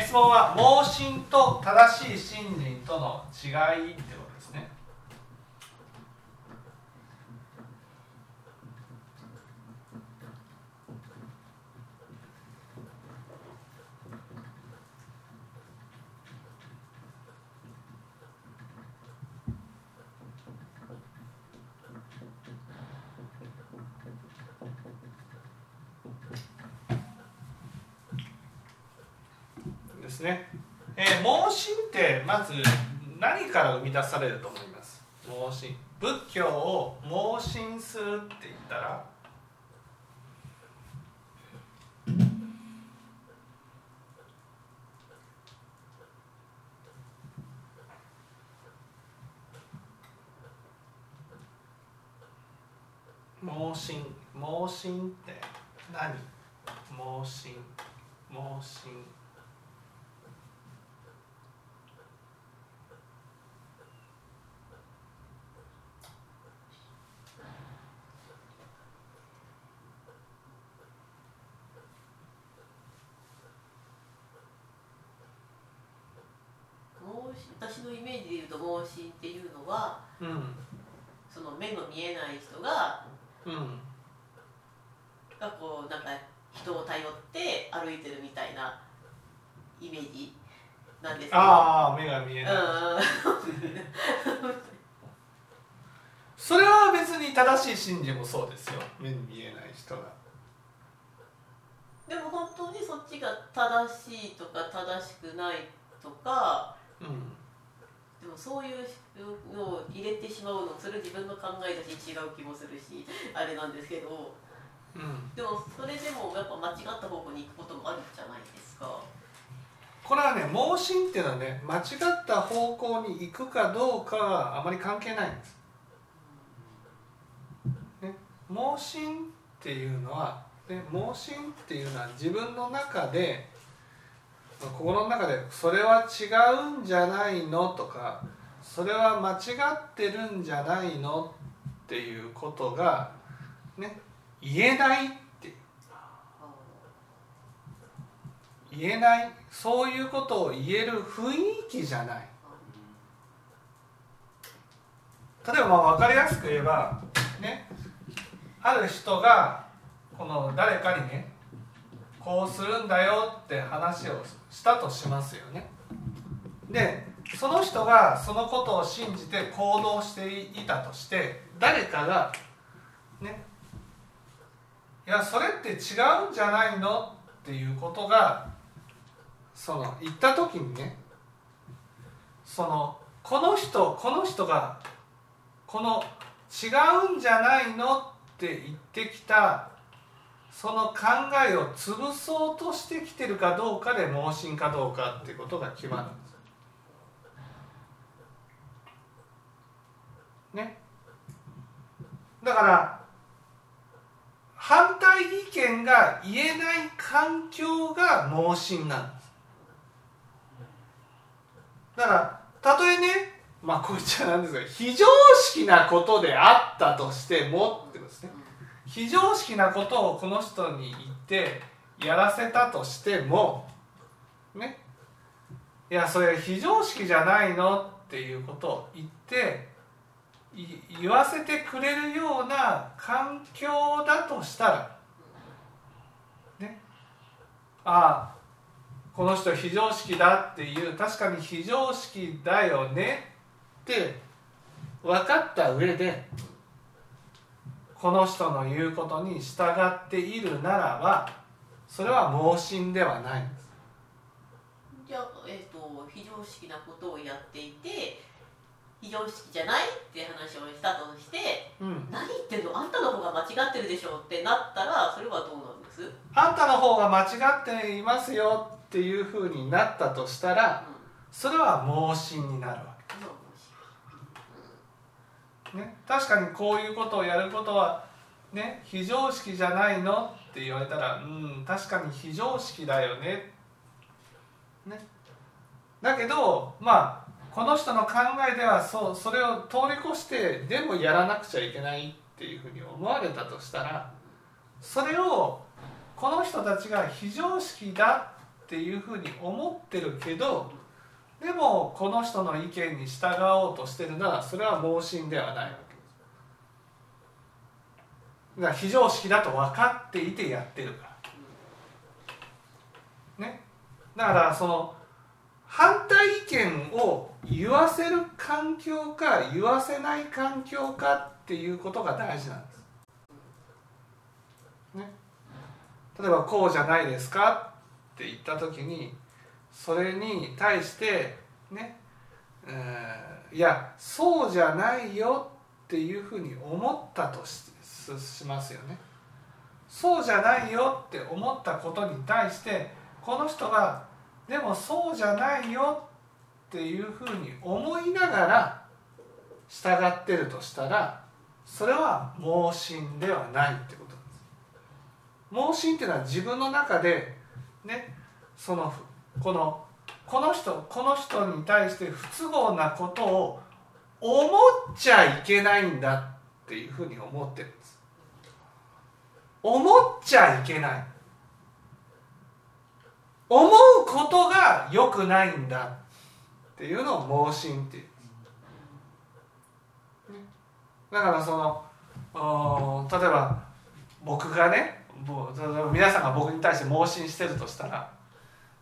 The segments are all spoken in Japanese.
質問は盲信と正しい信心との違いですねですね、えー、盲信ってまず何から生み出されると思います？盲信。仏教を盲信するって言ったら？盲信。盲信って何？盲信。盲信私のイメーっていうのは、うん、その目の見えない人が、うん、がこうなんか人を頼って歩いてるみたいなイメージなんですけど。ああ目が見えない、うん、それは別に正しい信じもそうですよ。目に見えない人が。でも本当にそっちが正しいとか正しくないとか、うん、でもそういうのを入れてしまうのそれ自分の考えだし違う気もするしあれなんですけど、うん、でもそれでもやっぱ間違った方向に行くこともあるじゃないですか。これはね盲信っていうのはね間違った方向に行くかどうかはあまり関係ないんです。ね、盲信っていうのは、ね、盲信っていうのは自分の中で心の中でそれは違うんじゃないのとかそれは間違ってるんじゃないのっていうことがね言えないって言えない。そういうことを言える雰囲気じゃない。例えばまあ分かりやすく言えばねある人がこの誰かにねこうするんだよって話をしたとしますよね。でその人がそのことを信じて行動していたとして誰かがねいやそれって違うんじゃないのっていうことがその言った時にねそのこの人この人がこの違うんじゃないのって言ってきたその考えを潰そうとしてきてるかどうかで盲信かどうかっていうことが決まるんです。ね。だから反対意見が言えない環境が盲信なんです。だからたとえねまあこいつはなんですが非常識なことであったとしてもってことですね。非常識なことをこの人に言ってやらせたとしてもね。いやそれ非常識じゃないのっていうことを言って言わせてくれるような環境だとしたらね。ああこの人非常識だっていう確かに非常識だよねって分かった上でこの人の言うことに従っているならばそれは盲信ではない。んですじゃあ、えーと、非常識なことをやっていて非常識じゃないって話をしたとして、うん、何言ってんの？あんたの方が間違ってるでしょってなったらそれはどうなんです？あんたの方が間違っていますよっていうふうになったとしたら、うん、それは盲信になるわね、確かにこういうことをやることは、ね、非常識じゃないのって言われたらうん確かに非常識だよね。ねだけどまあこの人の考えではそうそれを通り越してでもやらなくちゃいけないっていうふうに思われたとしたらそれをこの人たちが非常識だっていうふうに思ってるけどでもこの人の意見に従おうとしてるならそれは盲信ではないわけですだから非常識だと分かっていてやってるからねだからその反対意見を言わせる環境か言わせない環境かっていうことが大事なんです。ね、例えば「こうじゃないですか?」って言った時にそれに対してね、えー、いやそうじゃないよっていうふうに思ったとししますよね。そうじゃないよって思ったことに対してこの人がでもそうじゃないよっていうふうに思いながら従ってるとしたらそれは盲信ではないってことなんです盲信っていうのは自分の中でねそのこのこの人この人に対して不都合なことを思っちゃいけないんだっていうふうに思ってるんです。思っちゃいけない。思うことが良くないんだっていうのを盲信っていう。だからその例えば僕がね皆さんが僕に対して盲信してるとしたら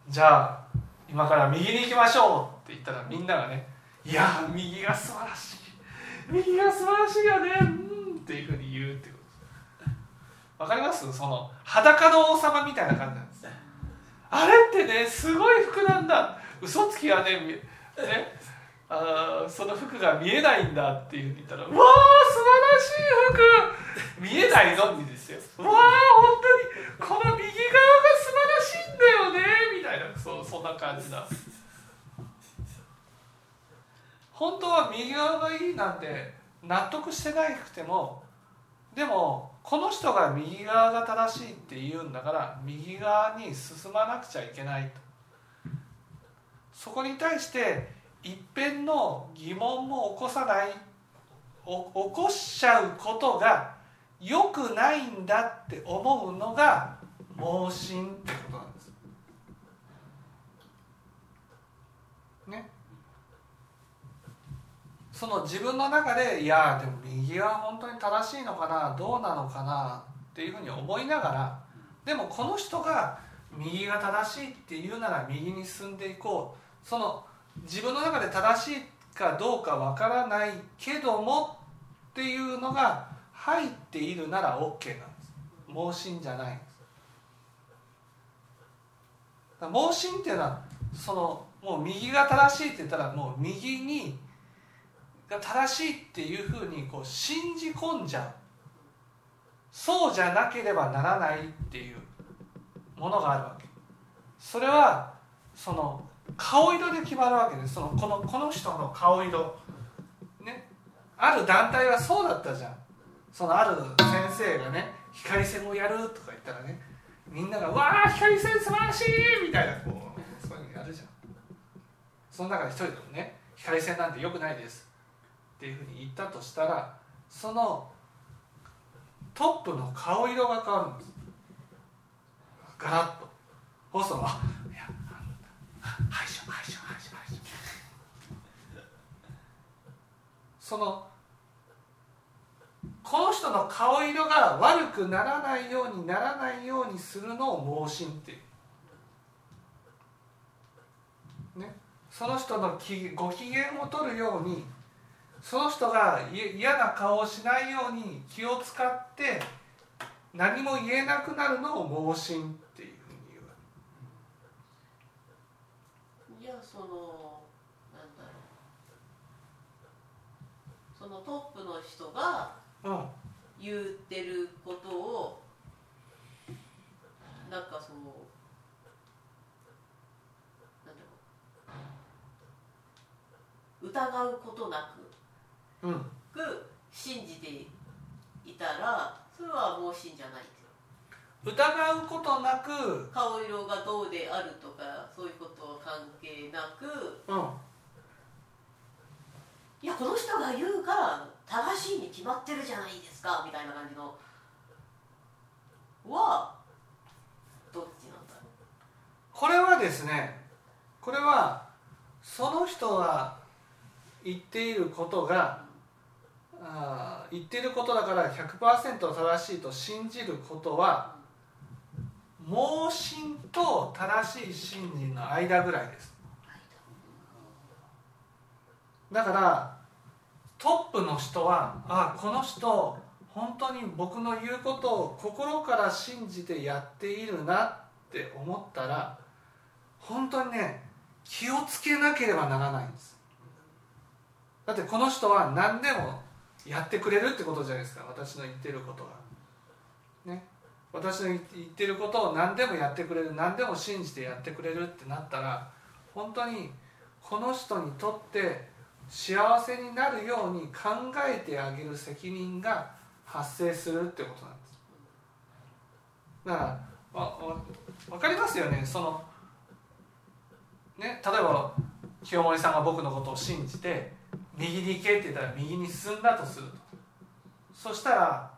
じゃあ今から右に行きましょうって言ったらみんながね「いや右が素晴らしい。右が素晴らしいよねうん」っていうふうに言うっていうこと。わかります？その裸の王様みたいな感じなんです。あれってねすごい服なんだ。嘘つきがねねあその服が見えないんだっていうふうに言ったら「わー素晴らしい服。見えないのにですよ。うわー本当にこの右側が素晴らしいんだよね」みたいなそそんな感じだ。本当は右側がいいなんて納得してなくてもでもこの人が右側が正しいって言うんだから右側に進まなくちゃいけないと。そこに対して一辺の疑問も起こさない起こしちゃうことが良くないんだって思うのが盲信ってことなんです。ね。その自分の中でいやでも右は本当に正しいのかなどうなのかなっていうふうに思いながらでもこの人が右が正しいっていうなら右に進んでいこうその自分の中で正しいかどうかわからないけどもっていうのが入っているなら OK なんです。盲信じゃないんです。盲信っていうのはそのもう右が正しいって言ったらもう右にが正しいっていうふうにこう信じ込んじゃう。そうじゃなければならないっていうものがあるわけ。それはその顔色で決まるわけです。そのこのこの人の顔色。ね。ある団体はそうだったじゃん。そのある先生がね光線をやるとか言ったらねみんなが「わあ光線素晴らしい!」みたいなこうそういうのやるじゃん。その中で一人でもね「光線なんてよくないです」っていうふうに言ったとしたらそのトップの顔色が変わるんです。ガラッと。そうするとあいやはいしょはいしょはいしょはいしょそのこの人の顔色が悪くならないようにならないようにするのを盲信っていう。ね、その人のご機嫌を取るようにその人が嫌な顔をしないように気を使って何も言えなくなるのを盲信っていうふうに言うじゃあそのなんだろう。そのトップの人が言ってることを、うん、なんかそのなんだろう。疑うことなくく信じていたらそれは盲信じゃない疑うことなく顔色がどうであるとかそういうことは関係なく、うん、いやこの人が言うから正しいに決まってるじゃないですかみたいな感じの。はどっちなんだろう。これはですねこれはその人が言っていることがあ言っていることだから100%正しいと信じることは盲信と正しい信心の間ぐらいです。だからトップの人はあこの人本当に僕の言うことを心から信じてやっているなって思ったら本当にね気をつけなければならないんです。だってこの人は何でもやってくれるってことじゃないですか私の言ってることがね。私の言ってることを何でもやってくれる何でも信じてやってくれるってなったら本当にこの人にとって幸せになるように考えてあげる責任が発生するってことなんです。だから分かりますよね。そのね例えば清盛さんが僕のことを信じて右に行けって言ったら右に進んだとすると。そしたら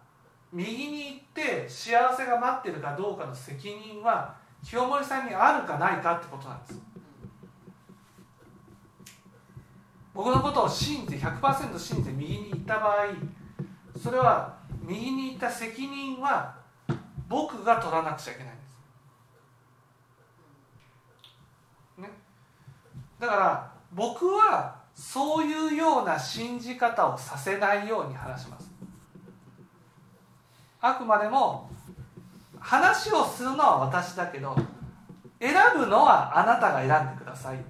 右に行って幸せが待ってるかどうかの責任は清盛さんにあるかないかってことなんです。僕のことを信じて100%信じて右に行った場合それは右に行った責任は僕が取らなくちゃいけないんです。ね。だから僕はそういうような信じ方をさせないように話します。あくまでも話をするのは私だけど選ぶのはあなたが選んでくださいっ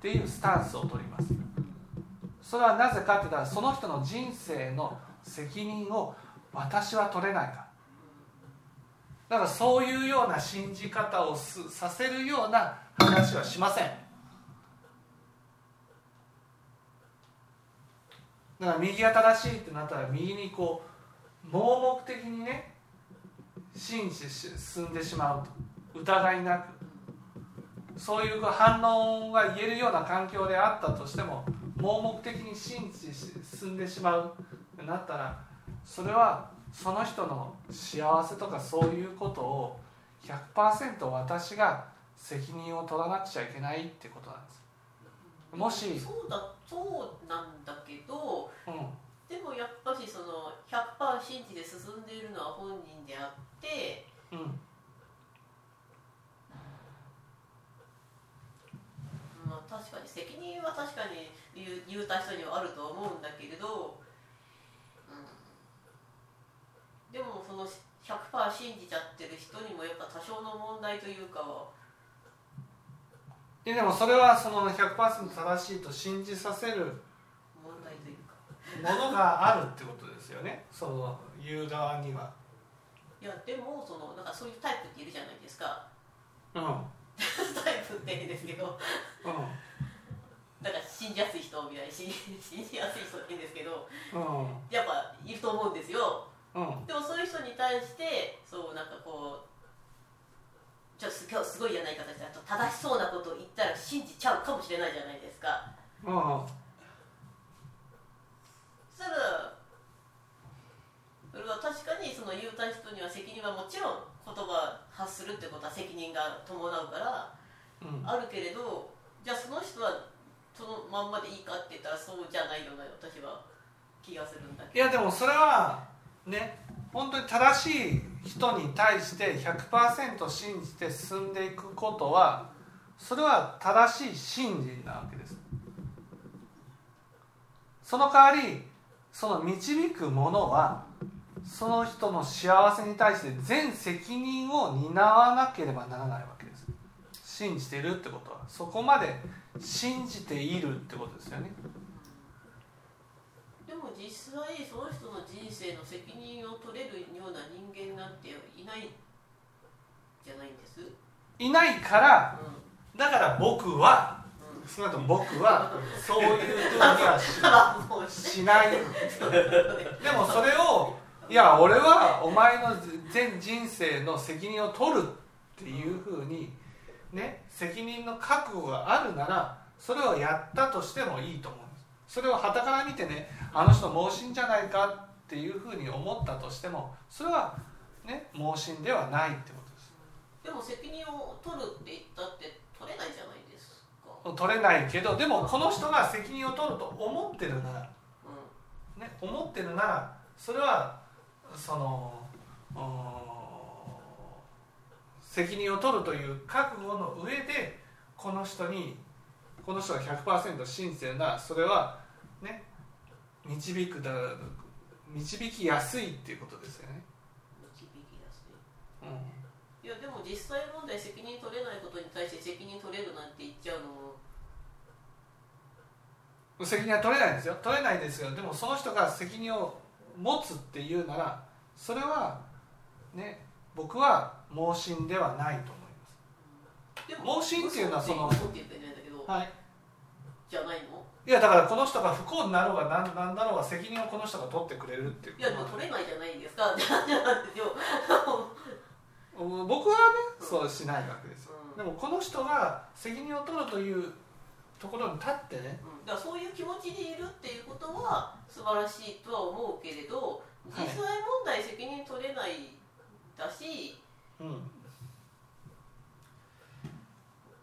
ていうスタンスを取ります。それはなぜかって言ったらその人の人生の責任を私は取れないか。らだからそういうような信じ方をさせるような話はしません。だから右が正しいってなったら右にこう盲目的にね信じて進んでしまうと。疑いなく。そういう反応が言えるような環境であったとしても盲目的に信じて進んでしまうなったらそれはその人の幸せとかそういうことを100%私が責任を取らなくちゃいけないってことなんです。もしそうだそうなんだけど、うん、でもやっぱりその100%信じて進んでいるのは本人であって、うん、まあ確かに責任は確かに言う言うた人にはあると思うんだけれど、うん、でもその100%信じちゃってる人にもやっぱ多少の問題というかは。ででもそれはその100%正しいと信じさせる問題というか。ものがあるってことですよね。その言う側には。いやでもそのなんかそういうタイプっているじゃないですか。うん。タイプってですけど。うんなんか信じやすい人みたい に信じやすい人って言うんですけど、うん、やっぱいると思うんですよ、うん、でもそういう人に対してそうなんかこうちょっと今日すごい嫌な言い方して正しそうなことを言ったら信じちゃうかもしれないじゃないですか。うん、そしたらそれは確かにその言うた人には責任はもちろん言葉発するってことは責任が伴うからあるけれど、じゃあその人はそのまんまでいいかって言ったらそうじゃないような私は気がするんだけど。いやでもそれはね本当に正しい人に対して100%信じて進んでいくことはそれは正しい信心なわけです。その代わりその導くものはその人の幸せに対して全責任を担わなければならないわけです。信じてるってことは。そこまで信じているってことですよね。実際その人の人生の責任を取れるような人間なんていないじゃないんです？いないから、うん、だから僕は、うん、少なくとも僕はそういうふうにはししない。でもそれをいや俺はお前の全人生の責任を取るっていうふうにね責任の覚悟があるならそれをやったとしてもいいと思うそれをはたから見てねあの人盲信じゃないかっていうふうに思ったとしてもそれはね盲信ではないってことです。でも責任を取るって言ったって取れない取れないけどでもこの人が責任を取ると思ってるなら、ね、思ってるならそれはその責任を取るという覚悟の上でこの人にこの人が100%信じてるならそれはね導くだ導きやすいっていうことですよね。導きやすい、うん、いやでも実際問題責任取れないことに対して責任取れるなんて言っちゃうの。も責任は取れないんですよ。取れないですよ。でもその人が責任を持つっていうならそれはね僕は盲信ではないと思います、でも盲信っていうのはそのはい。じゃないの？いやだからこの人が不幸になろうが何なんだろうが責任をこの人が取ってくれるっていういやでも取れないじゃないですか。僕はねそうしないわけですよ、うん、でもこの人が責任を取るというところに立ってね、うん、だからそういう気持ちでいるっていうことは素晴らしいとは思うけれど実際問題責任取れないだし、はい、うん。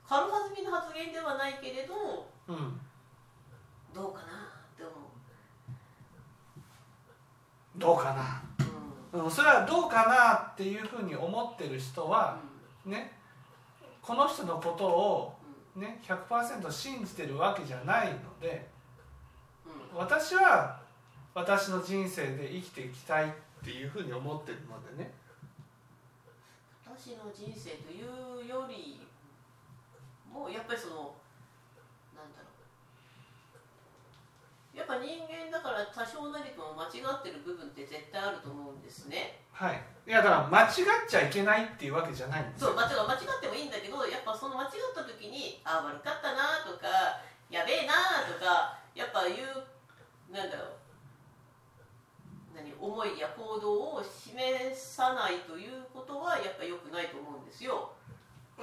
軽はずみの発言ではないけれど、うん、どうかなって思う。どうかな、うん、それはどうかなっていうふうに思ってる人は、うん、ねこの人のことを、ね、100%信じてるわけじゃないので、うん、私は私の人生で生きていきたいっていうふうに思ってるのでね私の人生というよりもやっぱりそのやっぱ人間だから多少なりとも間違ってる部分って絶対あると思うんですね。はい。いやだから間違っちゃいけないっていうわけじゃないんですそう間違間違ってもいいんだけどやっぱその間違った時にああ悪かったなとかやべえなとかやっぱ言うなんだろう何思いや行動を示さないということはやっぱ良くないと思うんですよ。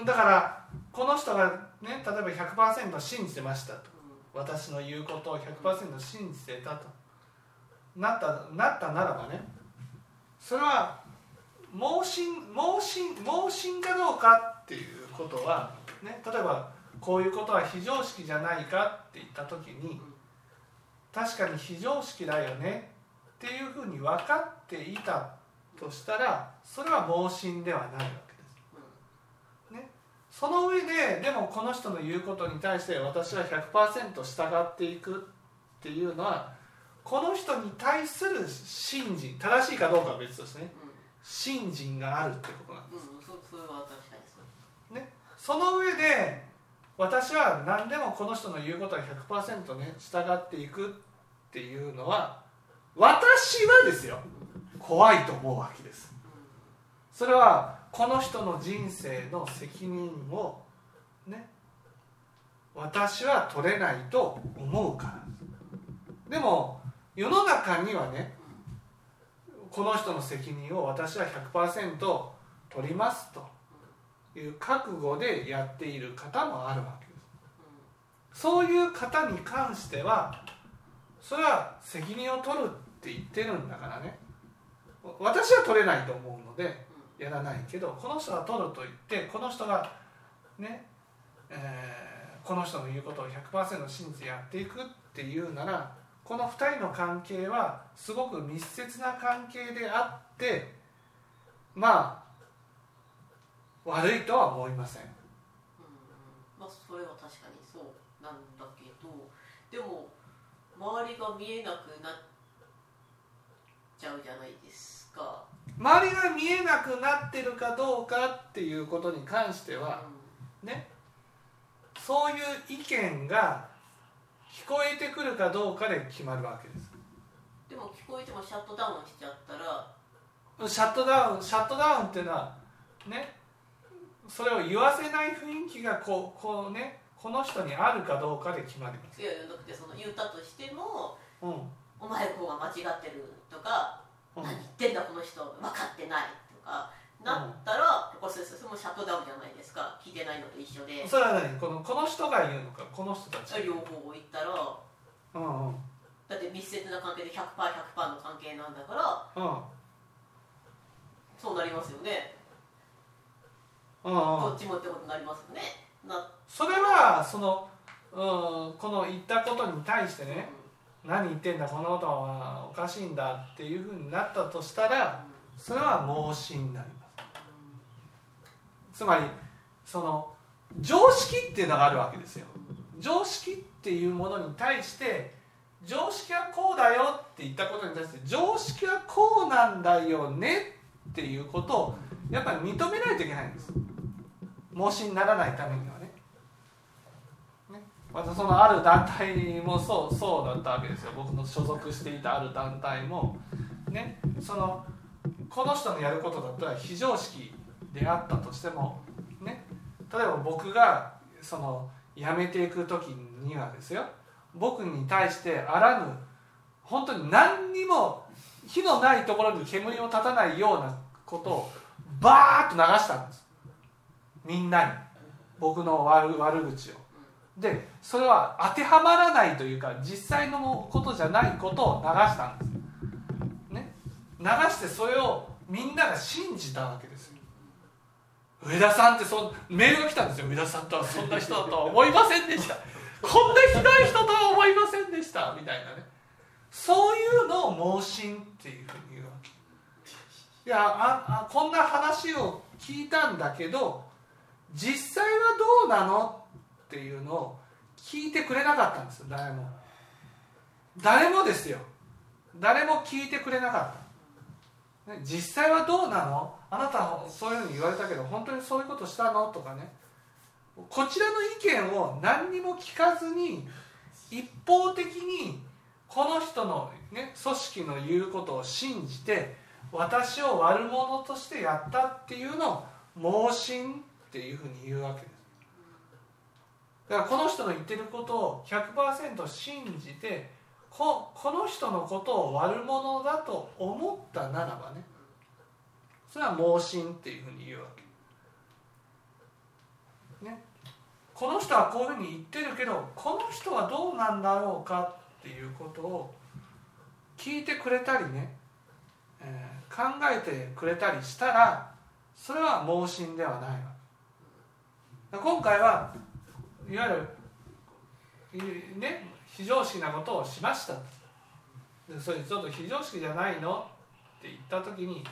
だからこの人がね例えば100%信じてましたと。私の言うことを100%信じてたと。なったなったならばねそれは盲信盲信盲信かどうかっていうことは、ね、例えばこういうことは非常識じゃないかって言った時に確かに非常識だよねっていうふうに分かっていたとしたらそれは盲信ではないわけその上ででもこの人の言うことに対して私は100%従っていくっていうのはこの人に対する信心正しいかどうかは別としてね、うん、信心があるってことなんです、ね。その上で私は何でもこの人の言うことは100%ね従っていくっていうのは私はですよ。怖いと思うわけです。それはこの人の人生の責任をね私は取れないと思うから。でも世の中にはねこの人の責任を私は100%取りますと。いう覚悟でやっている方もあるわけです。そういう方に関してはそれは責任を取るって言ってるんだからね私は取れないと思うのでやらないけどこの人が取ると言ってこの人がね、えー、この人の言うことを100%信じてやっていくっていうならこの2人の関係はすごく密接な関係であってまあ悪いとは思いません。うんまあ、それは確かにそうなんだけどでも周りが見えなくなっちゃうじゃないですか。周りが見えなくなってるかどうかっていうことに関してはねそういう意見が聞こえてくるかどうかで決まるわけです。でも聞こえてもシャットダウンしちゃったらシャットダウンシャットダウンっていうのはねそれを言わせない雰囲気がこうこうねこの人にあるかどうかで決まります。いやいやだってその言ったとしても、うん、お前の方が間違ってるとか何言ってんだこの人分かってないとかなったら、これそれもシャットダウンじゃないですか。聞いてないのと一緒で。それは何このこの人が言うのか？この人たち両方言ったら、うんうん、だって密接な関係で 100%100% 100の関係なんだから、うん、そうなりますよね、うんうん、こっちもってことになりますよね。なそれはそのこの言ったことに対してね何言ってんだこのことはおかしいんだっていうふうになったとしたらそれは盲信になります。つまりその常識っていうのがあるわけですよ。常識っていうものに対して常識はこうだよって言ったことに対して常識はこうなんだよねっていうことをやっぱり認めないといけないんです。盲信にならないためには。またそのある団体もそうそうだったわけですよ。僕の所属していたある団体も。ねそのこの人のやることだったら非常識であったとしてもね。例えば僕がその辞めていく時にはですよ。僕に対してあらぬ本当に何にも火のないところに煙を立たないようなことをバーッと流したんです。みんなに。僕の悪悪口を。でそれは当てはまらないというか実際のことじゃないことを流したんです。ね。流してそれをみんなが信じたわけですよ。上田さんってそメールが来たんですよ。上田さんとはそんな人だとは思いませんでした。こんなひどい人とは思いませんでした。みたいなね。そういうのを盲信っていうふうに言うわけ。いやああこんな話を聞いたんだけど実際はどうなの？っていうのを聞いてくれなかったんです誰も。誰もですよ。誰も聞いてくれなかった、実際はどうなの？あなたそういうふうに言われたけど本当にそういうことしたの？とかね。こちらの意見を何にも聞かずに一方的にこの人の、ね、組織の言うことを信じて私を悪者としてやったっていうのを盲信っていうふうに言うわけです。だからこの人の言ってることを100%信じてここの人のことを悪者だと思ったならばねそれは盲信っていうふうに言うわけ。ね、この人はこういうふうに言ってるけどこの人はどうなんだろうかっていうことを聞いてくれたりね、えー、考えてくれたりしたらそれは盲信ではないわ。今回はいわゆるね非常識なことをしました。でそれちょっと非常識じゃないの？って言った時に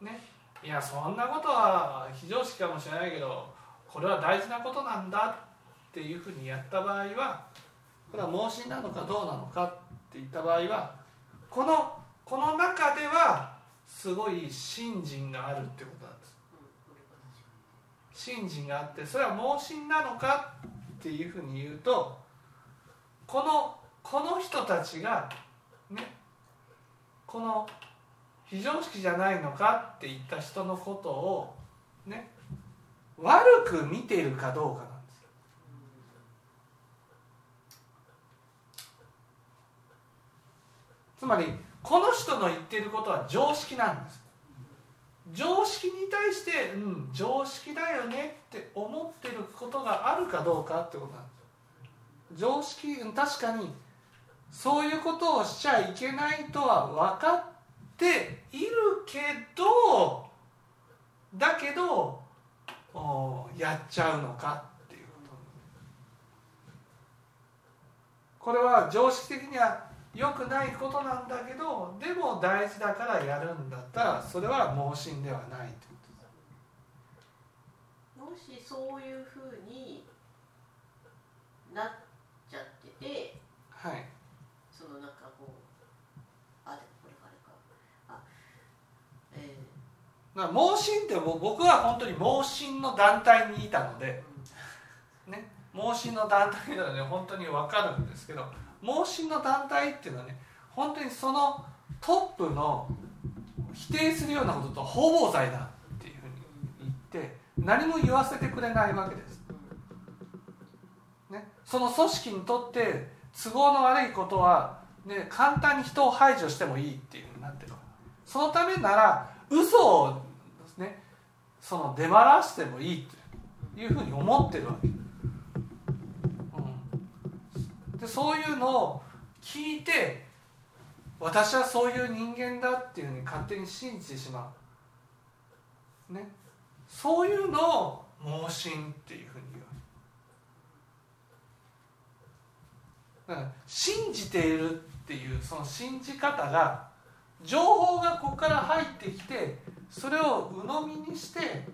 ねいやそんなことは非常識かもしれないけどこれは大事なことなんだ。っていうふうにやった場合はこれは盲信なのかどうなのか？っていった場合はこのこの中ではすごい信心があるってことなんです。信心があってそれは盲信なのか？っていうふうに言うとこのこの人たちがねこの非常識じゃないのかって言った人のことをね悪く見ているかどうかなんですつまりこの人の言っていることは常識なんです。常識に対してうん常識だよねって思ってることがあるかどうかってことなんですよ。常識確かにそういうことをしちゃいけないとは分かっているけどだけどやっちゃうのかっていうこと。これは常識的には良くないことなんだけどでも大事だからやるんだったらそれは盲信ではないということもしそういうふうになっちゃっててはい。そのなんかこうあでもこれかあれか。あえー。盲信って僕は本当に盲信の団体にいたので、ね、盲信の団体なので本当に分かるんですけど盲信の団体っていうのはね本当にそのトップの否定するようなことと方々罪だっていうふうに言って何も言わせてくれないわけです。ね、その組織にとって都合の悪いことは、ね、簡単に人を排除してもいいっていうふうになってるそのためなら嘘をねその出回らせてもいいというふうに思ってるわけ、うん、でそういうのを聞いて私はそういう人間だっていうふうに勝手に信じてしまうねそういうのを盲信っていうふうに言うだから信じているっていうその信じ方が情報がここから入ってきてそれを鵜呑みにして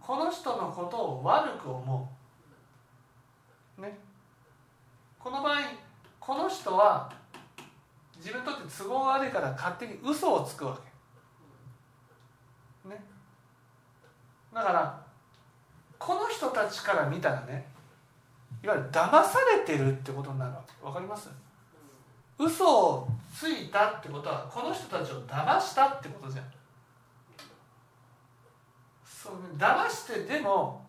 この人のことを悪く思う。ね。この場合この人は自分にとって都合悪いから勝手に嘘をつくわけ。ね。だからこの人たちから見たらねいわゆる騙されてるってことになるわけ。わかります？嘘をついたってことはこの人たちを騙したってことじゃん。そう騙してでも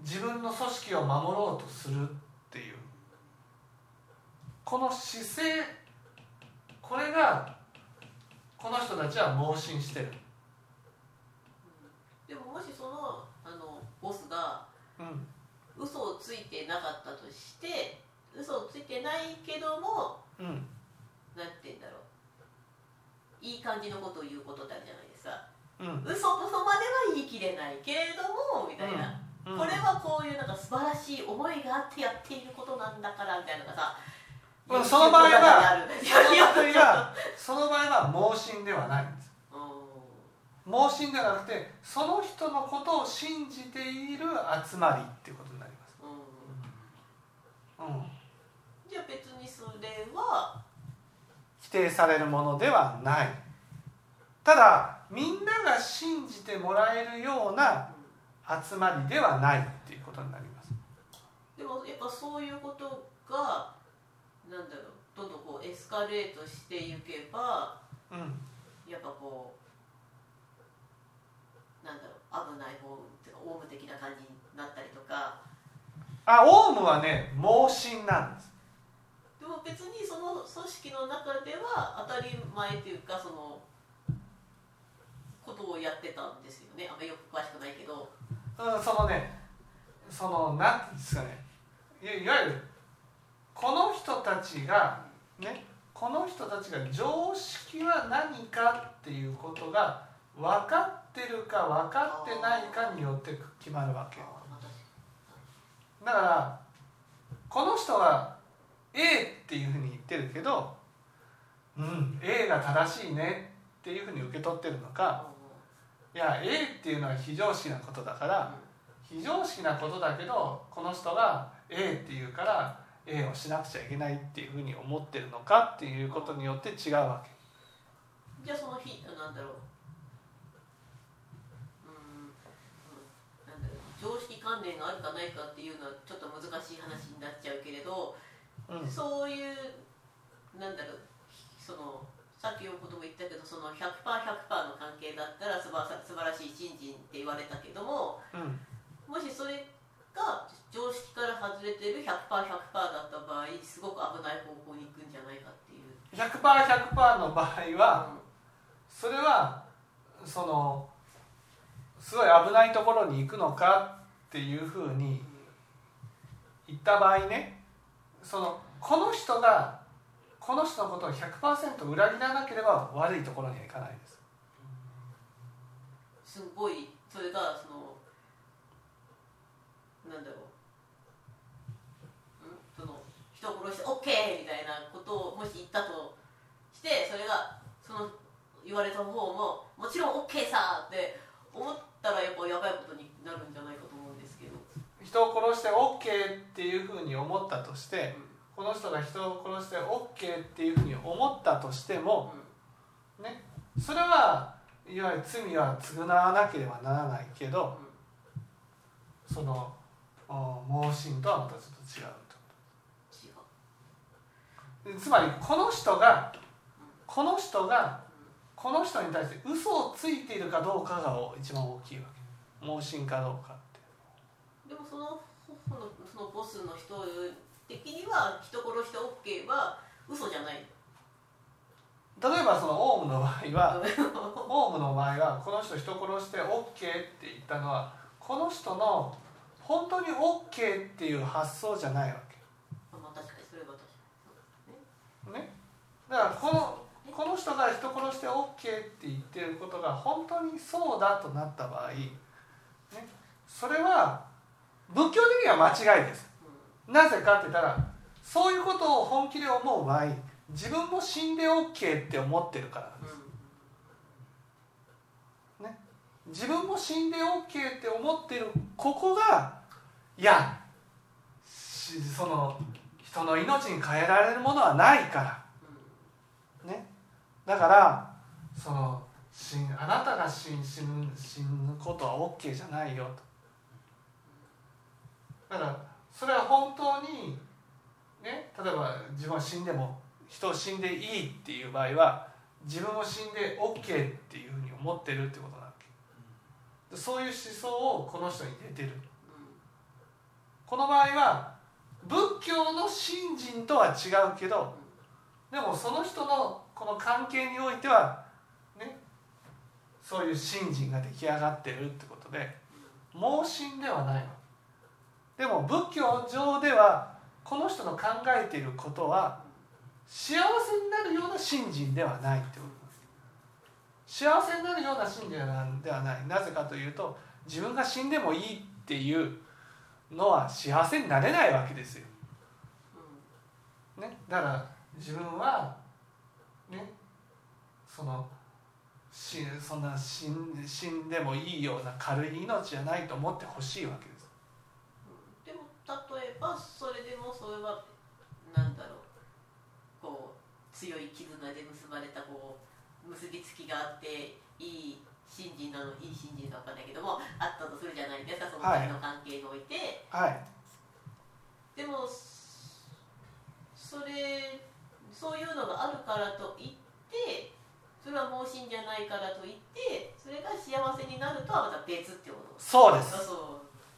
自分の組織を守ろうとする。この姿勢これがこの人たちは盲信してる。でももしそのあのボスが嘘をついてなかったとして嘘をついてないけども、うん、なんて言うんだろう。いい感じのことを言うことってあるじゃないですか、うん、嘘とそまでは言い切れないけれどもみたいな、うん、これはこういうなんか素晴らしい思いがあってやっていることなんだからみたいなのがさその場合はその場合は盲信ではないんです。盲信ではなくてその人のことを信じている集まりっていうことになります、うん、うん、じゃあ別にそれは否定されるものではない。ただみんなが信じてもらえるような集まりではないっていうことになります。でもやっぱそういうことがなんだろうどんどんこうエスカレートしていけば、うん、やっぱこうなんだろう危ない方っていうかオウム的な感じになったりとか。あオウムはね盲信なんです。でも別にその組織の中では当たり前というかそのことをやってたんですよね。あんまりよく詳しくないけど。うんそのねそのなんですかね。いわゆるこの人たちがねこの人たちが常識は何かっていうことが分かってるか分かってないかによって決まるわけ。だからこの人は A っていうふうに言ってるけどうん A が正しいねっていうふうに受け取ってるのかいや A っていうのは非常識なことだから非常識なことだけどこの人が A っていうから A をしなくちゃいけないっていうふうに思ってるのかっていうことによって違うわけ。じゃあその日なんだろう。常識関連があるかないかっていうのはちょっと難しい話になっちゃうけれど、うん、そういうなんだろう。そのさっきのことも言ったけどその 100%100% 100の関係だったら素晴素晴らしい新人って言われたけども、うん、もしそれが常識から外れてる 100%100% だった場合すごく危ない方向に行くんじゃないかっていう 100%100% の場合は、うん、それはそのすごい危ないところに行くのかっていうふうに言った場合ねそのこの人がこの人のことを100%裏切らなければ悪いところにはいかないです。すごいそれがそのなんだろうその人を殺して OK みたいなことをもし言ったとしてそれがその言われた方ももちろん OK さって思ったらやっぱやばいことになるんじゃないかと思うんですけど。人を殺して OK っていうふうに思ったとして、うん、この人が人を殺して OK っていうふうに思ったとしても、うん、ね、それはいわゆる罪は償わなければならないけど、うん、その盲信とはまたちょっと違う。つまりこの人がこの人がこの人に対して嘘をついているかどうかが一番大きいわけ。盲信かどうかってでもそのそのボスの人的には人殺して OK は嘘じゃない。例えばそのオウムの場合は オウムの場合はこの人人殺して OK って言ったのはこの人の本当に OK っていう発想じゃないわけ。まあ確かにそれは確かにね。ねだからこのこの人が人殺して OK って言ってることが本当にそうだとなった場合、ね、それは仏教的には間違いです。なぜかって言ったらそういうことを本気で思う場合自分も死んで OK って思ってるからなんです、ね、自分も死んで OK って思ってるここがいやその人の命に変えられるものはないから、だからその死あなたが死ぬ死ぬ死ぬことは OK じゃないよと。だからそれは本当にね例えば自分は死んでも人を死んでいいっていう場合は自分を死んで OK っていうふうに思ってるってことなわけ。そういう思想をこの人に出てる。この場合は仏教の信心とは違うけどでもその人のこの関係においてはねそういう信心が出来上がってるってことで盲信ではないの。でも仏教上ではこの人の考えていることは幸せになるような信心ではないってこと。幸せになるような信心ではない。なぜかというと自分が死んでもいいっていうのは幸せになれないわけですよ。ね、だから自分はね。そのしそんな死ん死んでもいいような軽い命じゃないと思ってほしいわけです。でも例えばそれでもそれはなんだろう。こう強い絆で結ばれたこう結びつきがあっていい信心なのいい信心か分かんないけどもあったとするじゃないですかその2人の関係において、はい、でもそれそういうのがあるからといってそれは盲信じゃないからといってそれが幸せになるとはまた別ってこと。そうです。そう。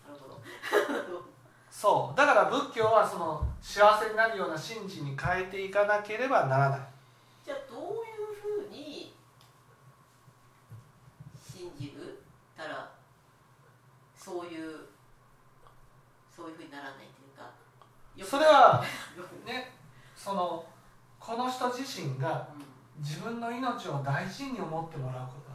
なるほど。そう。だから仏教はその幸せになるような信心に変えていかなければならない。じゃあどういうふうに信じるたらそういうそういうふうにならないというか。それはね そのこの人自身が自分の命を大事に思ってもらうこと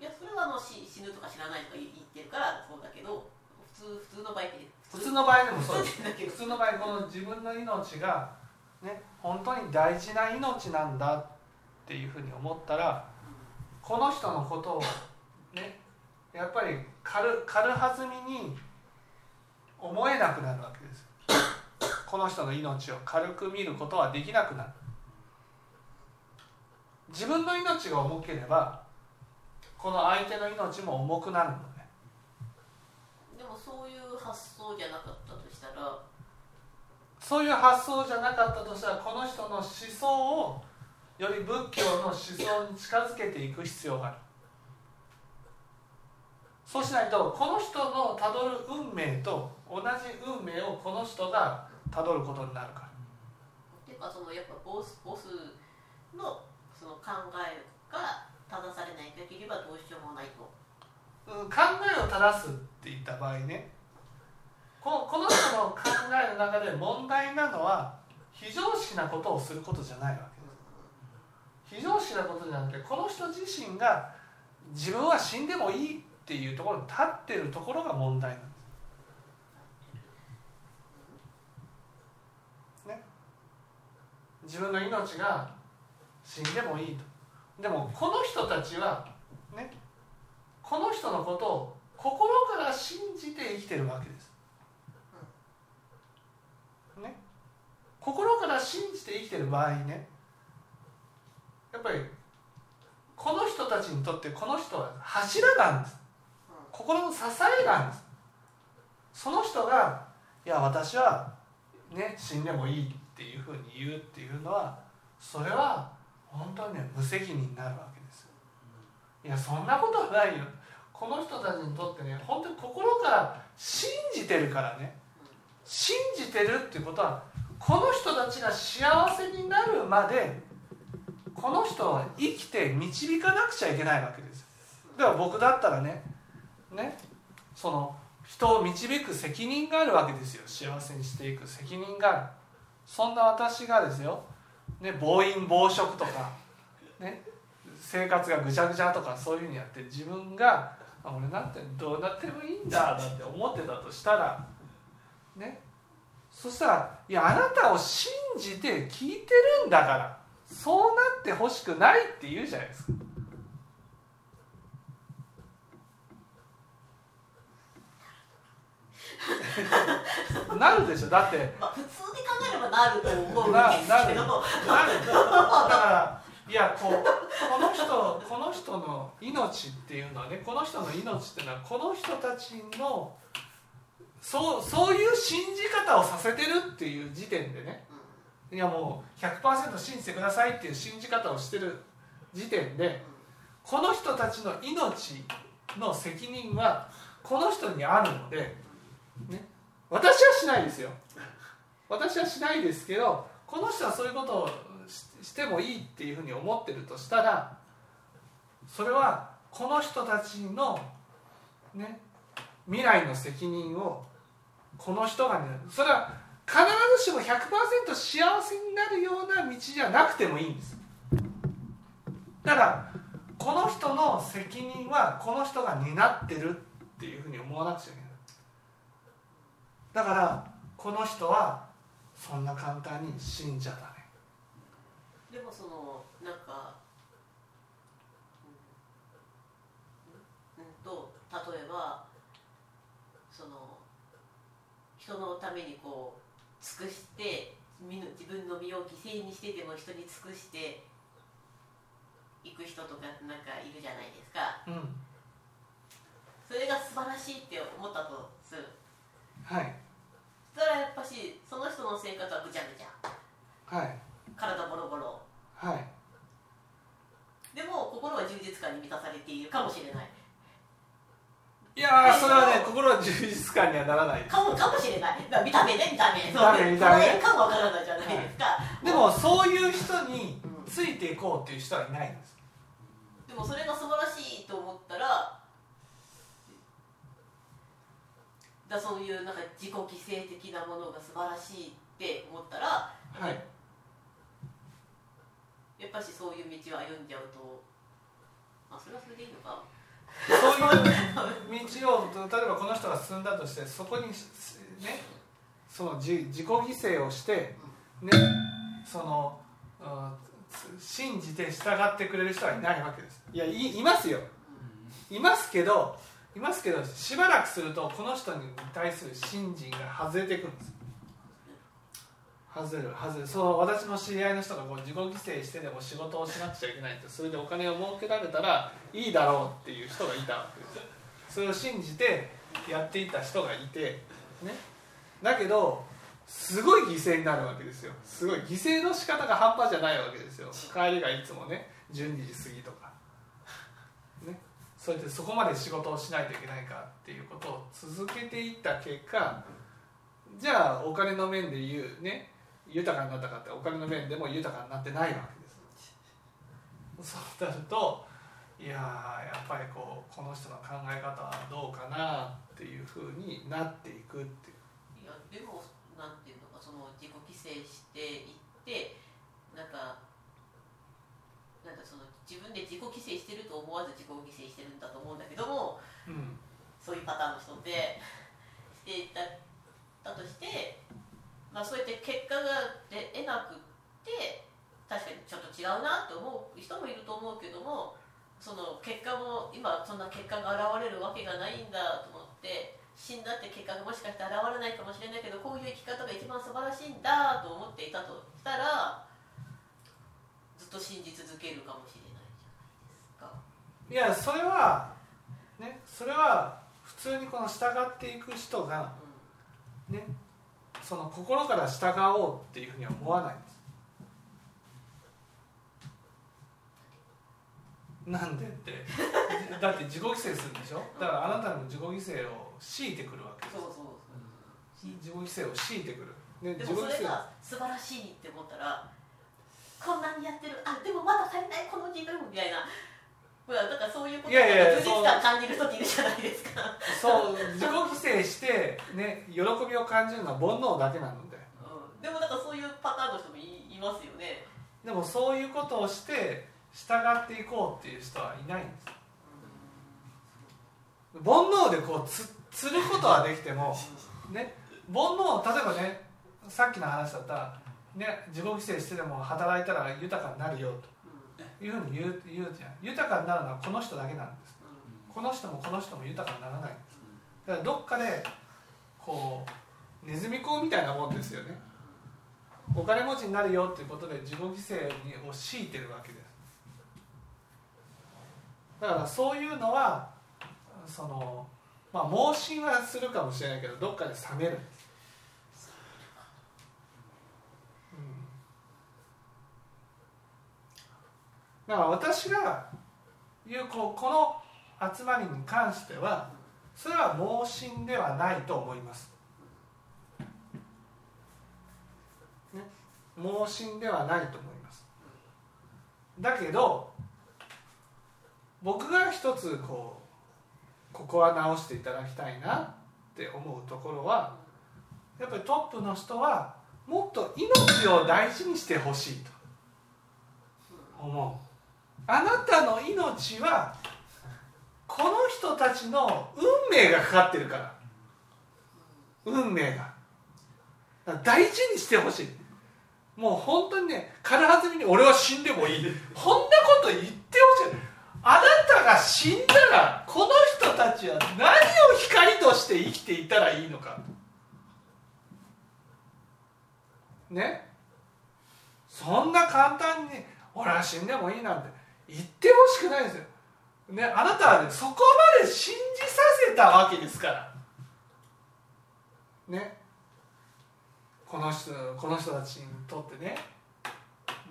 いやそれはあの死死ぬとか知らないとか言ってるからそうだけど普通普通の場合普通の場合でもそうです。普通の場合この自分の命がね本当に大事な命なんだっていうふうに思ったらこの人のことをねやっぱり軽軽はずみに思えなくなるわけですこの人の命を軽く見ることはできなくなる。自分の命が重ければこの相手の命も重くなるのね。でもそういう発想じゃなかったとしたら。そういう発想じゃなかったとしたらこの人の思想をより仏教の思想に近づけていく必要がある。そうしないとこの人のたどる運命と同じ運命をこの人がたどることになるから。っていうかそのやっぱボスボスのその考えが正されない限りはどうしようもないと。うん、考えを正すって言った場合ねこのこの人の考えの中で問題なのは非常識なことをすることじゃないわけ非常識なことじゃなくてこの人自身が自分は死んでもいいっていうところに立ってるところが問題なんです。ね、自分の命が死んでもいいと。でもこの人たちはねこの人のことを心から信じて生きてるわけです。ね、心から信じて生きてる場合ねやっぱりこの人たちにとってこの人は柱なんです心の支えなんですその人がいや私はね死んでもいいっていうふうに言うっていうのはそれは本当にね無責任になるわけですいやそんなことはないよ。この人たちにとってね本当に心から信じてるからね。信じてるっていうことはこの人たちが幸せになるまでこの人は生きて導かなくちゃいけないわけですでは僕だったらねねその人を導く責任があるわけですよ。幸せにしていく責任があるそんな私がですよ、ね、暴飲暴食とか、ね、生活がぐちゃぐちゃとかそういうふうにやって自分が俺なんてどうなってもいいんだなんて思ってたとしたらねそしたら「いやあなたを信じて聞いてるんだからそうなってほしくない」って言うじゃないですか。なるでしょ。だって、まあ、普通に考えればなると思うんですけど。なる。だからいやこうこの人この人の命っていうのはねこの人の命っていうのはこの人たちのそうそういう信じ方をさせてるっていう時点でね。いやもう100%信じてくださいっていう信じ方をしてる時点でこの人たちの命の責任はこの人にあるので、ね、私はしないですよ。私はしないですけどこの人はそういうことをしてもいいっていうふうに思ってるとしたらそれはこの人たちのね未来の責任をこの人がねそれは必ずしも100%幸せになるような道じゃなくてもいいんです。だからこの人の責任はこの人が担ってるっていうふうに思わなくちゃいけない。だからこの人はそんな簡単に死んじゃダメ。でもそのなんかうん、と例えばその人のためにこう尽くして自分の身を犠牲にしてでも人に尽くしていく人とかなんかいるじゃないですか、うん、それが素晴らしいって思ったとする。はいそしたらやっぱしその人の生活はぐちゃぐちゃ。はい。体ボロボロ。はい。でも心は充実感に満たされているかもしれない。いやそれはね心は充実感にはならない。かもかもしれない。見た目ね見た目。見た目見た目。かもわからないじゃないですか、はい、でもそういう人についていこうっていう人はいないんです、うん、でもそれが素晴らしいと思ったらだそういうなんか自己犠牲的なものが素晴らしいって思ったら、はい、やっぱしそういう道を歩んじゃうとあそれはそれでいいのか。そういう道を例えばこの人が進んだとしてそこにねその自自己犠牲をしてねその、うん、信じて従ってくれる人はいないわけです。いやいいますよ。いますけどいますけどしばらくするとこの人に対する信心が外れていくんです。外れる外れる。そう私の知り合いの人がこう自己犠牲してでも仕事をしなくちゃいけないってそれでお金を儲けられたらいいだろうっていう人がいたわけです。それを信じてやっていた人がいてね。だけどすごい犠牲になるわけですよ。すごい。犠牲の仕方が半端じゃないわけですよ。帰りがいつもね12時過ぎとか。それでそこまで仕事をしないといけないかっていうことを続けていった結果じゃあお金の面で言うね豊かになったかってお金の面でも豊かになってないわけです。そうなるといややっぱりこうこの人の考え方はどうかなっていうふうになっていくっていう。いやでもなんていうのかその自己犠牲していってなんか自分で自己犠牲してると思わず自己犠牲してるんだと思うんだけども、うん、そういうパターンの人でしていただとしてまあ、そうやって結果が出えなくって確かにちょっと違うなって思う人もいると思うけどもその結果も今そんな結果が現れるわけがないんだと思って死んだって結果がもしかして現れないかもしれないけどこういう生き方が一番素晴らしいんだと思っていたとしたらずっと信じ続けるかもしれない。いやそれはねそれは普通にこの従っていく人が、ねその心から従おうっていうふうには思わないんです。なんでって。だって自己犠牲するんでしょ？だからあなたの自己犠牲を強いてくるわけです。そうそう自己犠牲を強いてくる。ででもそれが素晴らしいって思ったらこんなにやってる。あでもまだ足りないこの自分みたいなほらだからそういうことで充実感感じる時いるじゃないですか。そう自己犠牲してね喜びを感じるのは煩悩だけなので、うん、でもなんかそういうパターンの人もいいますよね。でもそういうことをして従っていこうっていう人はいないんです。煩悩でこうつつることはできてもね煩悩例えばねさっきの話だったら、ね、自己犠牲してでも働いたら豊かになるよというふうに言う言うじゃん。豊かになるのはこの人だけなんです。この人もこの人も豊かにならない。んですだからどっかでこうネズミ講みたいなもんですよね。お金持ちになるよっていうことで自己犠牲を強いてるわけです。だからそういうのはそのまあ盲信はするかもしれないけどどっかで冷める。んです、だから私が言うここの集まりに関してはそれは盲信ではないと思います、ね、盲信ではないと思います。だけど僕が一つこうここは直していただきたいなって思うところはやっぱりトップの人はもっと命を大事にしてほしいと思う。あなたの命はこの人たちの運命がかかってるから。運命が。大事にしてほしい。もう本当にね軽はずみに俺は死んでもいい。こんなこと言ってほしい。あなたが死んだらこの人たちは何を光として生きていたらいいのか。ね。そんな簡単に俺は死んでもいいなんて。言ってほしくないですよ。ね、あなたはねそこまで信じさせたわけですから。ね。この人この人たちにとってね。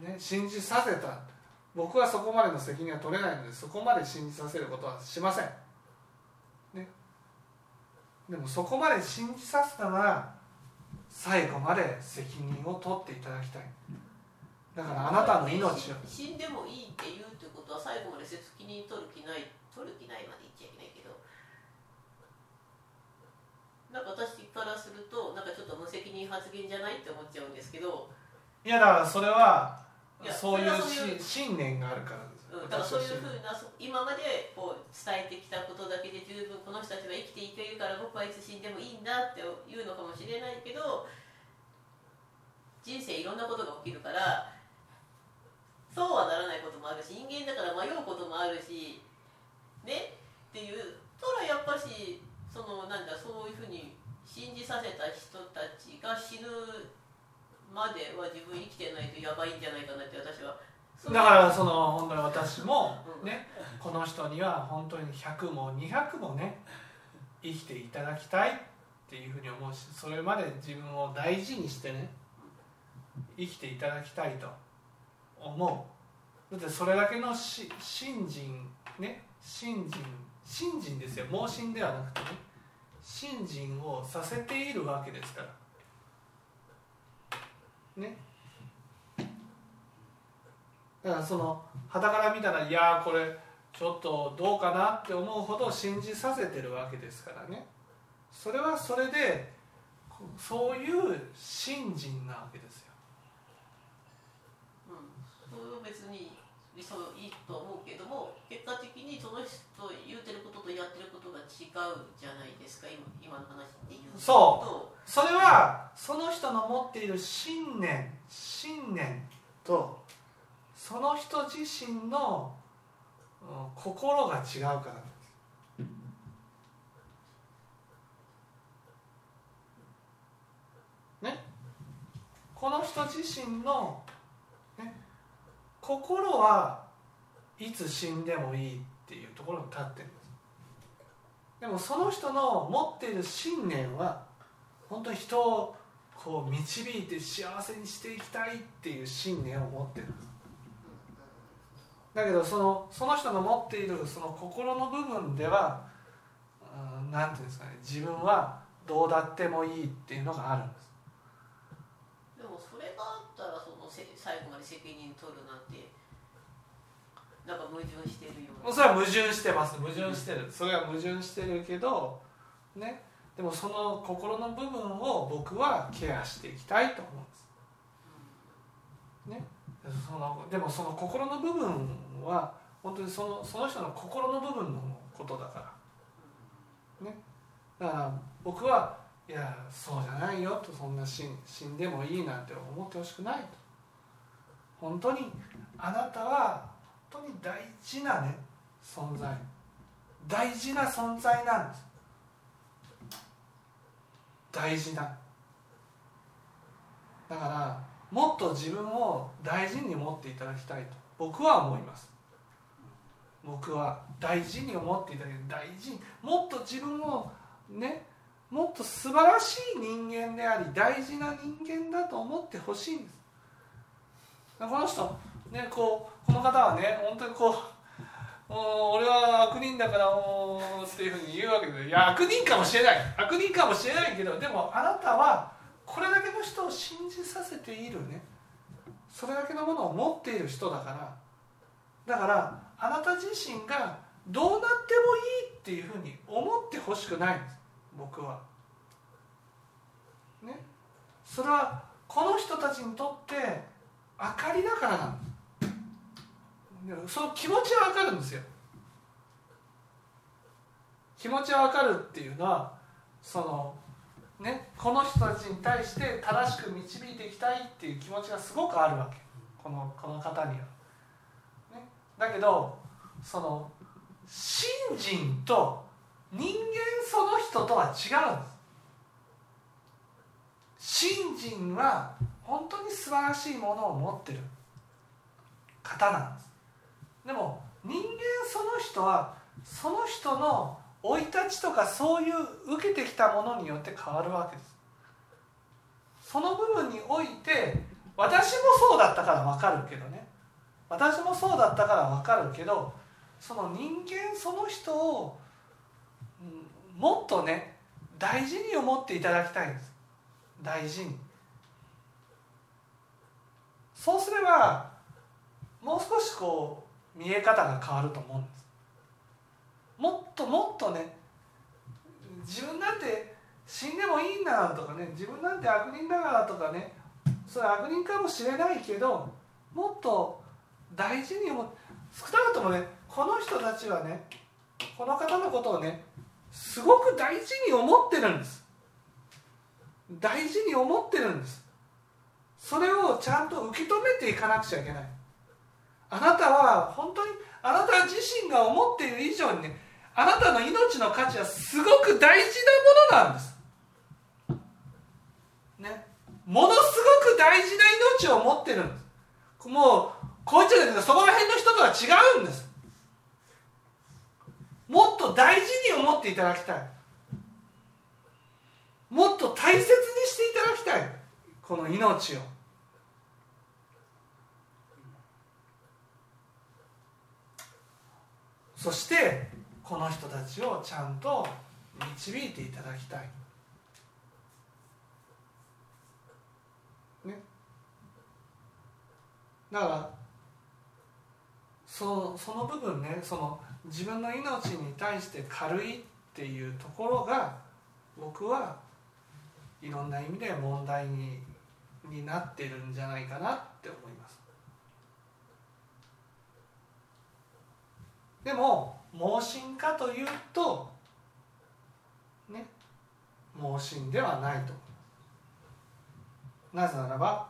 ね信じさせた。僕はそこまでの責任は取れないのでそこまで信じさせることはしません、ね、でもそこまで信じさせたなら最後まで責任を取っていただきたい。だからあなたの命を。死んでもいいって言うってことは最後まで責任取る気ない取る気ないまで言っちゃいけないけど。なんか私からするとなんかちょっと無責任発言じゃないって思っちゃうんですけど。いやだからそれはそういう信念があるからですうん、だからそういうふうな今までこう伝えてきたことだけで十分この人たちは生きていけるから僕はいつ死んでもいいんだっていうのかもしれないけど人生いろんなことが起きるからそうはならないこともあるし人間だから迷うこともあるしね？っていうたらやっぱしそのなんだそういうふうに信じさせた人たちが死ぬまでは自分生きてないとやばいんじゃないかなって私は。だからその本当に私もね、この人には本当に100も200もね生きていただきたいっていうふうに思うしそれまで自分を大事にしてね生きていただきたいと思うだってそれだけのし信心ね信心信心ですよ。盲信ではなくてね。信心をさせているわけですから。ね。だからその肌から見たらいやこれちょっとどうかなって思うほど信じさせてるわけですからね。それはそれでそういう信心なわけですよ。うん、それは別に理想いいと思うけども結果的にその人言うてることとやってることが違うじゃないですか？今今の話っていうそう。それはその人の持っている信念信念とその人自身の心が違うから。ですね？この人自身の、心はいつ死んでもいいっていうところに立ってるんです。でもその人の持っている信念は本当に人をこう導いて幸せにしていきたいっていう信念を持ってるんです。だけどそのその人の持っているその心の部分では何ていうんですかね自分はどうだってもいいっていうのがあるんです。でもそれがあったらその最後まで責任取るななんか矛盾してるような。それは矛盾してます。矛盾してる。それは矛盾してるけどね。でもその心の部分を僕はケアしていきたいと思うんです、ね。そのでもその心の部分は本当にそのその人の心の部分のことだから。ね。だから僕はいやそうじゃないよとそんな死死んでもいいなんて思ってほしくないと。本当にあなたは当に大事なね存在。大事な存在なんです。大事な。だからもっと自分を大事に持っていただきたいと僕は思います。僕は大事に思っていただきたい。大事にもっと自分をねもっと素晴らしい人間であり大事な人間だと思ってほしいんです。この人ねこうこの方はね本当にこう俺は悪人だからっていうふうに言うわけで。いや悪人かもしれない。悪人かもしれないけどでもあなたはこれだけの人を信じさせているね。それだけのものを持っている人だから。だからあなた自身がどうなってもいいっていうふうに思ってほしくないんです。僕は。ね。それはこの人たちにとって明かりだからなんです。その気持ちは分かるんですよ。気持ちは分かるっていうのはそのねこの人たちに対して正しく導いていきたいっていう気持ちがすごくあるわけ。このこの方には。ね、だけどその信心と人間その人とは違うんです。信心は本当に素晴らしいものを持ってる方なんです。でも人間その人はその人の生い立ちとかそういう受けてきたものによって変わるわけです。その部分において私もそうだったから分かるけどね。私もそうだったから分かるけどその人間その人をもっとね大事に思っていただきたいんです。大事に。そうすればもう少しこう見え方が変わると思うんです。もっともっとね自分なんて死んでもいいんだとかね自分なんて悪人だからとかねそれ悪人かもしれないけどもっと大事に思って少なくともねこの人たちはねこの方のことをねすごく大事に思ってるんです。大事に思ってるんです。それをちゃんと受け止めていかなくちゃいけない。あなたは本当にあなた自身が思っている以上にねあなたの命の価値はすごく大事なものなんです。ね。ものすごく大事な命を持ってるんです。もうこいつだけどそこら辺の人とは違うんです。もっと大事に思っていただきたい。もっと大切にしていただきたい。この命を。そしてこの人たちをちゃんと導いていただきたい。ね。だからそその部分ねその自分の命に対して軽いっていうところが僕はいろんな意味で問題にになってるんじゃないかなって思います。でも盲信かというとね盲信ではないと。なぜならば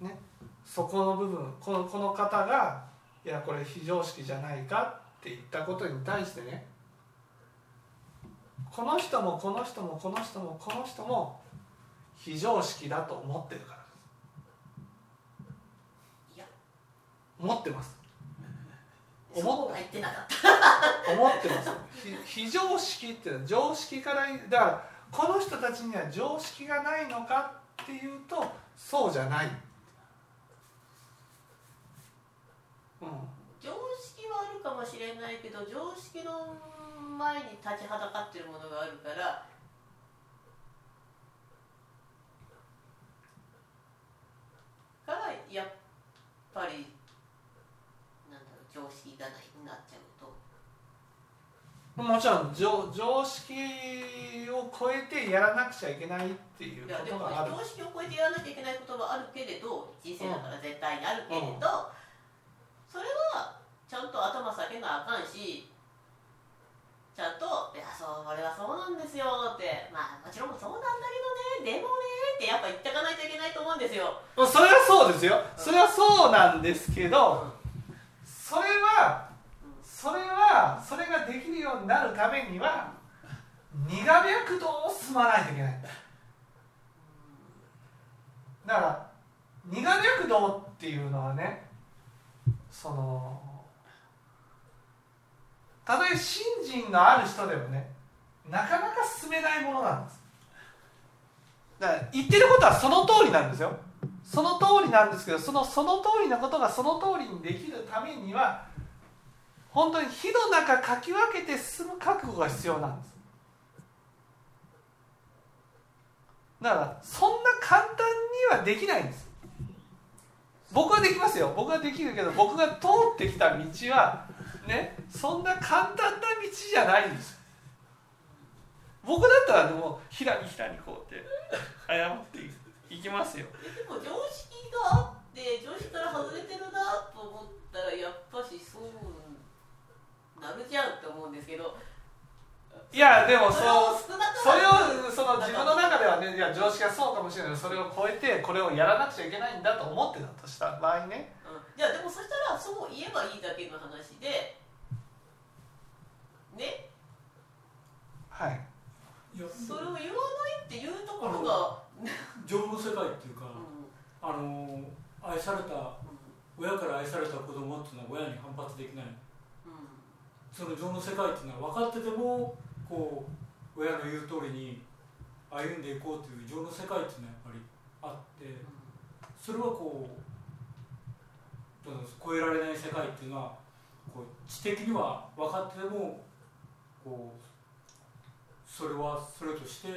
ねそこの部分このこの方がいやこれ非常識じゃないかって言ったことに対してねこの人もこの人もこの人もこの人も非常識だと思ってるからです。思ってます。思ってなかった。思ってます非常識っていうのは常識からだからこの人たちには常識がないのかっていうとそうじゃない、うん、常識はあるかもしれないけど常識の前に立ちはだかってるものがあるからからやっぱり常識がないになっちゃうと。もちろん常常識を超えてやらなくちゃいけないっていうことがある。いやでも常識を超えてやらなきゃいけないことはあるけれど人生だから絶対にあるけれど、うん、それはちゃんと頭下げなあかんしちゃんと「いやそう俺はそうなんですよ」って。まあもちろんそうなんだけどね。でもねってやっぱ言ってかないといけないと思うんですよ。それはそうですよ、それはそうなんですけど、それはそれはそれができるようになるためには苦脈道を進まないといけない。だから苦脈道っていうのはねそのたとえ信心のある人でもねなかなか進めないものなんです。だから言ってることはその通りなんですよ。その通りなんですけどそのその通りのことがその通りにできるためには本当に火の中かき分けて進む覚悟が必要なんです。だからそんな簡単にはできないんです。僕はできますよ。僕はできるけど僕が通ってきた道はねそんな簡単な道じゃないんです。僕だったらでもひらにひらにこうって謝っていくきますよ。でも常識があって常識から外れてるなと思ったらやっぱしそうなるじゃんって思うんですけど。いやでもそうそれをその自分の中ではねいや常識がそうかもしれない。それを超えてこれをやらなくちゃいけないんだと思ってたとした。場合ね、うん、いやでもそしたらそう言えばいいだけの話で。ね。はい。それを言わないっていうところが情の世界っていうか、うん、あの愛された、親から愛された子供っていうのは親に反発できない、うん、その情の世界っていうのは分かっててもこう親の言う通りに歩んでいこうという情の世界っていうのはやっぱりあってそれはこう超えられない世界っていうのはこう知的には分かっててもこうそれはそれとして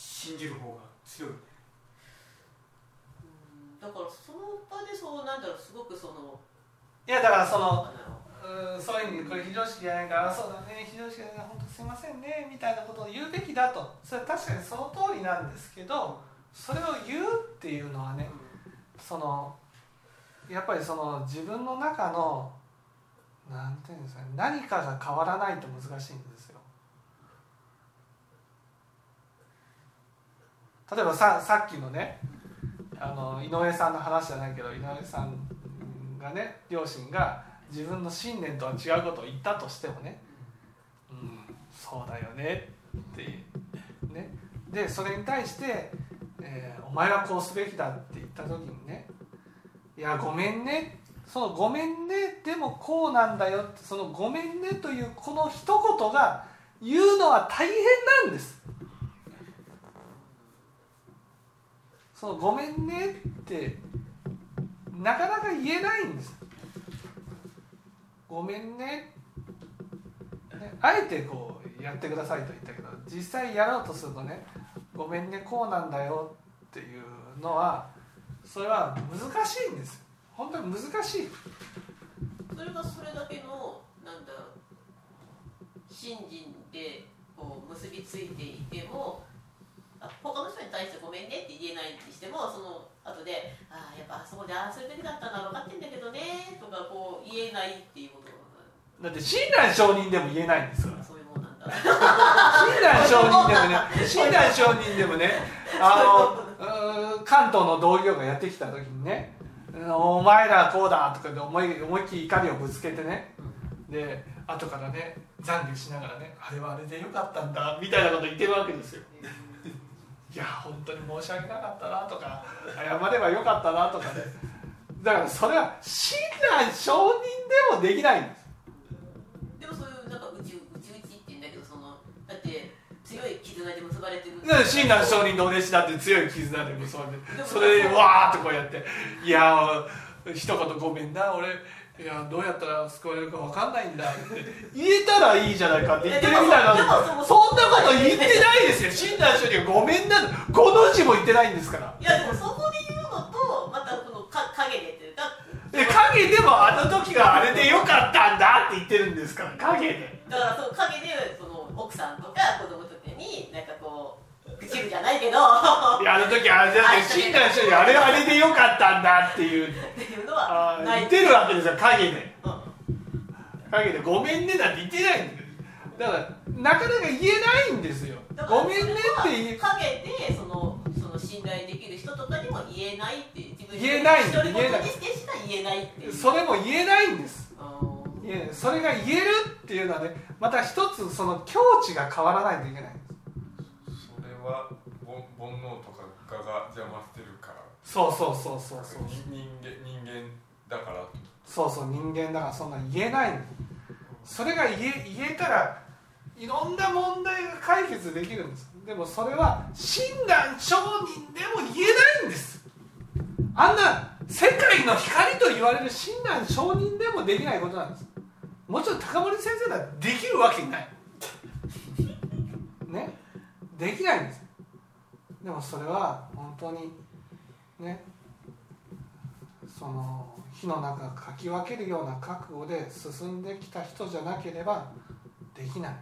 信じる方が強い。だからその場でそうなんだろうすごくそのいやだからそのうんそういうふうにこれ非常識じゃないからそうだね非常識だね本当すいませんねみたいなことを言うべきだと。それは確かにその通りなんですけどそれを言うっていうのはねそのやっぱりその自分の中のなんていうんですかね何かが変わらないと難しいんですよ。例えばささっきのねあの井上さんの話じゃないけど井上さんがね両親が自分の信念とは違うことを言ったとしてもね「うんそうだよね」ってね。でそれに対して、えー「お前はこうすべきだ」って言った時にね「いやごめんね」その「ごめんね」でもこうなんだよってその「ごめんね」というこの一言が言うのは大変なんです。その「ごめんね」ってなかなか言えないんです。ごめんね。ねあえてこうやってくださいと言ったけど実際やろうとするとねごめんねこうなんだよっていうのはそれは難しいんです。本当に難しい。それがそれだけのなんだ信心でこう結びついていても他の人に対してごめんねって言えないにしてもその後で「ああやっぱあそこでああするべきだったのは分かってんだけどね」とかこう言えないっていうことだって親鸞上人でも言えないんですから。そういうもんなんだ。親鸞上人でもね 親鸞上人でもねあの関東の同業がやってきた時にね「お前らこうだ」とかで思い思いっきり怒りをぶつけてねで後からね残留しながらねあれはあれでよかったんだみたいなこと言ってるわけですよ。いや本当に申し訳なかったなとか謝ればよかったなとかね。だからそれは親鸞上人でもできないんです。でもそういうなんかうちうちうちって言うんだけどそのだって強い絆で結ばれてる。親鸞上人のお弟子だって強い絆で結ばれてそれで わーっとこうやって「いや一言ごめんな俺いやどうやったら救われるか分かんないんだ」って言えたらいいじゃないかって言ってるみたいなそんなこと言ってないですよ。親鸞上人がごめんな5の字も言ってないんですから。いやでもそこで言うのとまたこのか影でっていうかで影でもあの時があれでよかったんだって言ってるんですから。影で。だからそう影でその奥さんとか子供とかになんかこう口じゃないけど。いやあの時あれじゃない親鸞上人あれはあれでよかったんだっていう。っていうのは言ってるわけですよ影で、うん、影で「ごめんね」なんて言ってないんだからなかなか言えないんですよ。ごめんねって言う影でそのその信頼できる人とかにも言えないって自分言えないん独り言にしてしか言えないってい。うそれも言えないんです。それが言えるっていうのはねまた一つその境地が変わらないといけないは煩煩悩とか我が邪魔してるから。そうそうそうそうそう。に人間人間だからそうそう人間だからそんな言えないの。それが言え言えたらいろんな問題が解決できるんです。でもそれは親鸞上人でも言えないんです。あんな世界の光と言われる親鸞上人でもできないことなんです。もちろん高森先生だってできるわけない。ねできないんですでもそれは本当にねその火の中をかき分けるような覚悟で進んできた人じゃなければできない。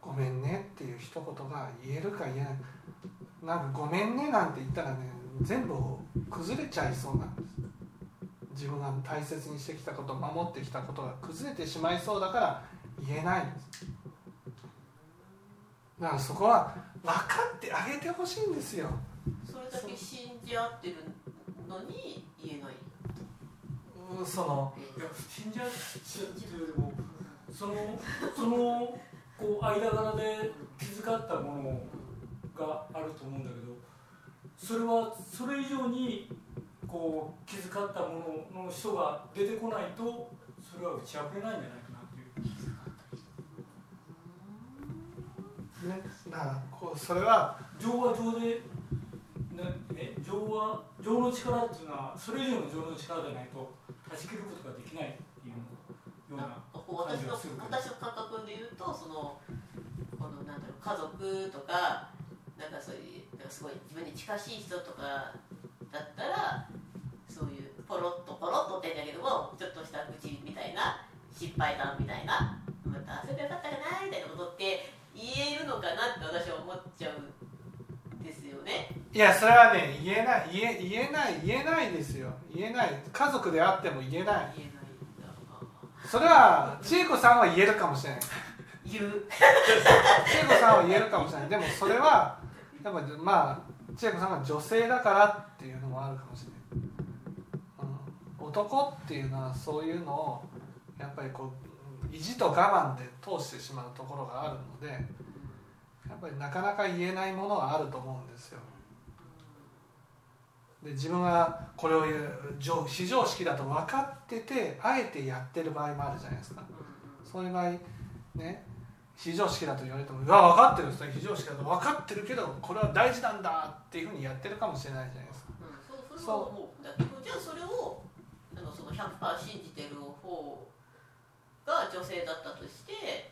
ごめんねっていう一言が言えるか言えない。なんかごめんねなんて言ったらね全部崩れちゃいそうなんです。自分が大切にしてきたこと守ってきたことが崩れてしまいそうだから言えないんです。だからそこは分かってあげてほしいんですよ。それだけ信じ合ってるのに言えない。うん。そのいや信じ合ってるというよりもそのそのこう間柄で気遣ったものがあると思うんだけどそれはそれ以上にこう気遣ったものの人が出てこないとそれは打ち破れないんじゃないかなっていうね。だからこうそれは情は情で、ね、え情は情の力っていうのはそれ以上の情の力でないと断ち切ることができないっていうような私の私の感覚で言うとそのこのなんだろう家族とかなんかそういうなんかすごい自分に近しい人とかだったらそういうポロッとポロッとってんだけどもちょっとした愚痴みたいな失敗談みたいなまたそればよかったかなみたいなことって言えるのかなって私は思っちゃうんですよね。いやそれはね言えない言え言えない言えないですよ。言えない。家族であっても言えない。言えないんだ。それは千恵子さんは言えるかもしれない。言う。千恵子さんは言えるかもしれない。でもそれはやっぱまあ千恵子さんは女性だからっていうのもあるかもしれない、うん、男っていうのはそういうのをやっぱりこう意地と我慢で通してしまうところがあるのでやっぱりなかなか言えないものがあると思うんですよ。で自分がこれを言う非常識だと分かっててあえてやってる場合もあるじゃないですか。そういう場合ね非常識だと言われても「いや分かってるんですね非常識だと分かってるけどこれは大事なんだ」っていうふうにやってるかもしれないじゃないですか。うん、そうそれは思うじゃあそれをなんかその100%信じてる方が女性だったとして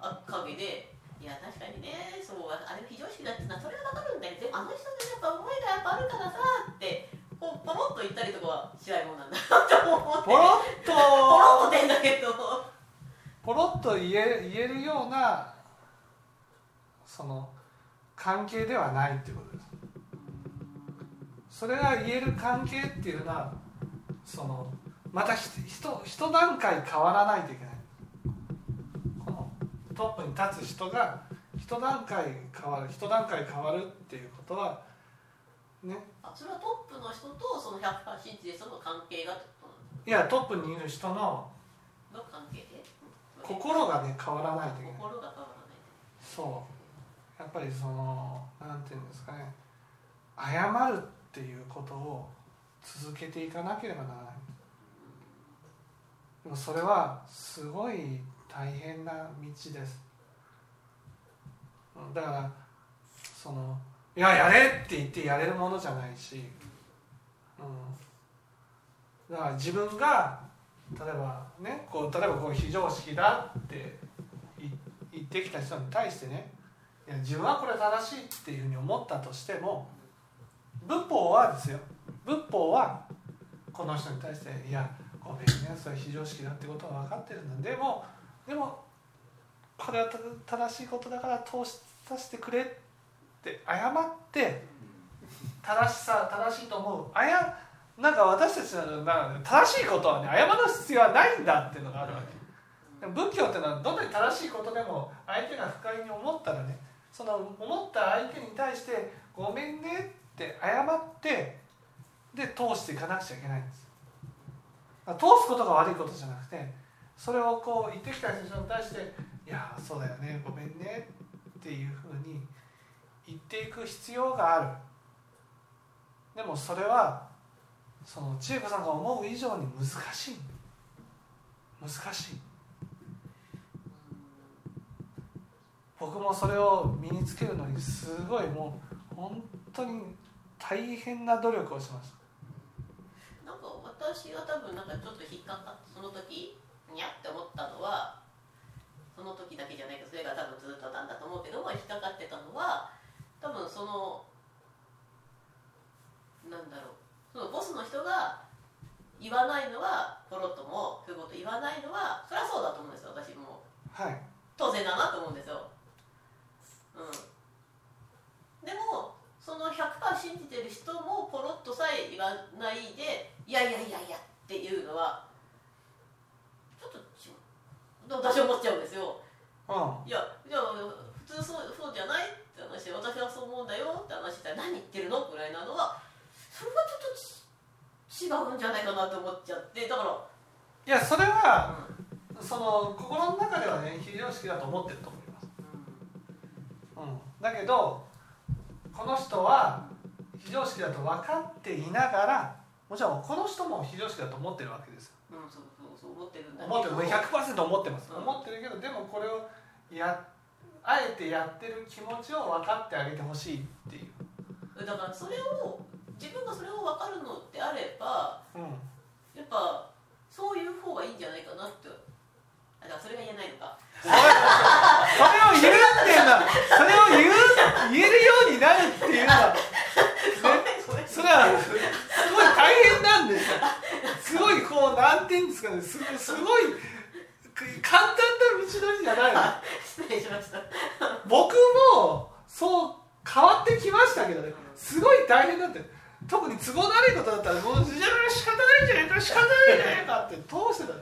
あ陰で「いや確かにねそうあれ非常識だってのはそれは分かるんだけどでもあの人のやっぱ思いがやっぱあるからさ」ってこうポロッと言ったりとかはしないもんなんだなって思って。ポロッポロッとと出んだけど。ポロッと言え言えるようなその関係ではないっていうことです。それが言える関係っていうのはそのまたひ人一段階変わらないといけない。このトップに立つ人が一段階変わる一段階変わるっていうことはね。あそれはトップの人とその100%信じてる人の関係がいやトップにいる人のの関係で？心がね変わらないといけない。心が変わらないそう。やっぱりそのなんていうんですかね。謝るっていうことを続けていかなければならないもそれはすごい大変な道です。だからそのいややれって言ってやれるものじゃないし、うん、だから自分が例えばねこう例えばこう非常識だって言ってきた人に対してねいや自分はこれ正しいっていうふうに思ったとしても仏法はですよ。仏法はこの人に対して「いやごめんねそれ非常識だってことは分かってるんだ。でもでもこれは正しいことだから通しさせてくれ」って謝って正しさ正しいと思う。あやなんか私たちの中で正しいことはね謝る必要はないんだっていうのがあるわけ。仏教っていうのはどんなに正しいことでも相手が不快に思ったらねその思った相手に対して「ごめんね」って謝ってで通していかなくちゃいけないんです。通すことが悪いことじゃなくてそれをこう言ってきた人に対して「いやそうだよねごめんね」っていうふうに言っていく必要がある。でもそれはその千恵子さんが思う以上に難しい。難しい。僕もそれを身につけるのにすごいもう本当に大変な努力をしました私が多分なんかちょっと引っかかってその時にゃって思ったのはその時だけじゃないけどそれが多分ずっとなんだと思うけども引っかかってたのは多分そのなんだろう。そのボスの人が言わないのはポロッともそういうこと言わないのはそりゃそうだと思うんですよ。私も。はい。当然だなと思うんですよ、うん、でもその100%信じてる人もポロッとさえ言わないでいやいやいやいやっていうのはちょっと違う。私は思っちゃうんですよ、うん、いやじゃあ普通そうそうじゃないって話で私はそう思うんだよって話したら何言ってるのぐらいなのはそれはちょっと違うんじゃないかなと思っちゃってだからいやそれは、うん、その心の中ではね非常識だと思ってると思います、うん、うん、だけどこの人は非常識だと分かっていながらもちろんこの人も非常識だと思ってるわけですよ、うん、そうそうそう思ってるんだ思ってる100%思ってます、うん、思ってるけどでもこれをやあえてやってる気持ちを分かってあげてほしいっていう。だからそれを自分がそれを分かるのであれば、うん、やっぱそういう方がいいんじゃないかなってあだからそれが言えないのか。それを言うっていうのはそれを言う言えるようになるっていうのは、ね、それはすごい大変なんですよ。すごいこうなんていうんですかね。すすごい簡単な道のりじゃないの。失礼しました。僕もそう変わってきましたけどね。すごい大変だって特に都合の悪いことだったらもうじゃあ仕方ないんじゃないか仕方ないんじゃないかって通してた。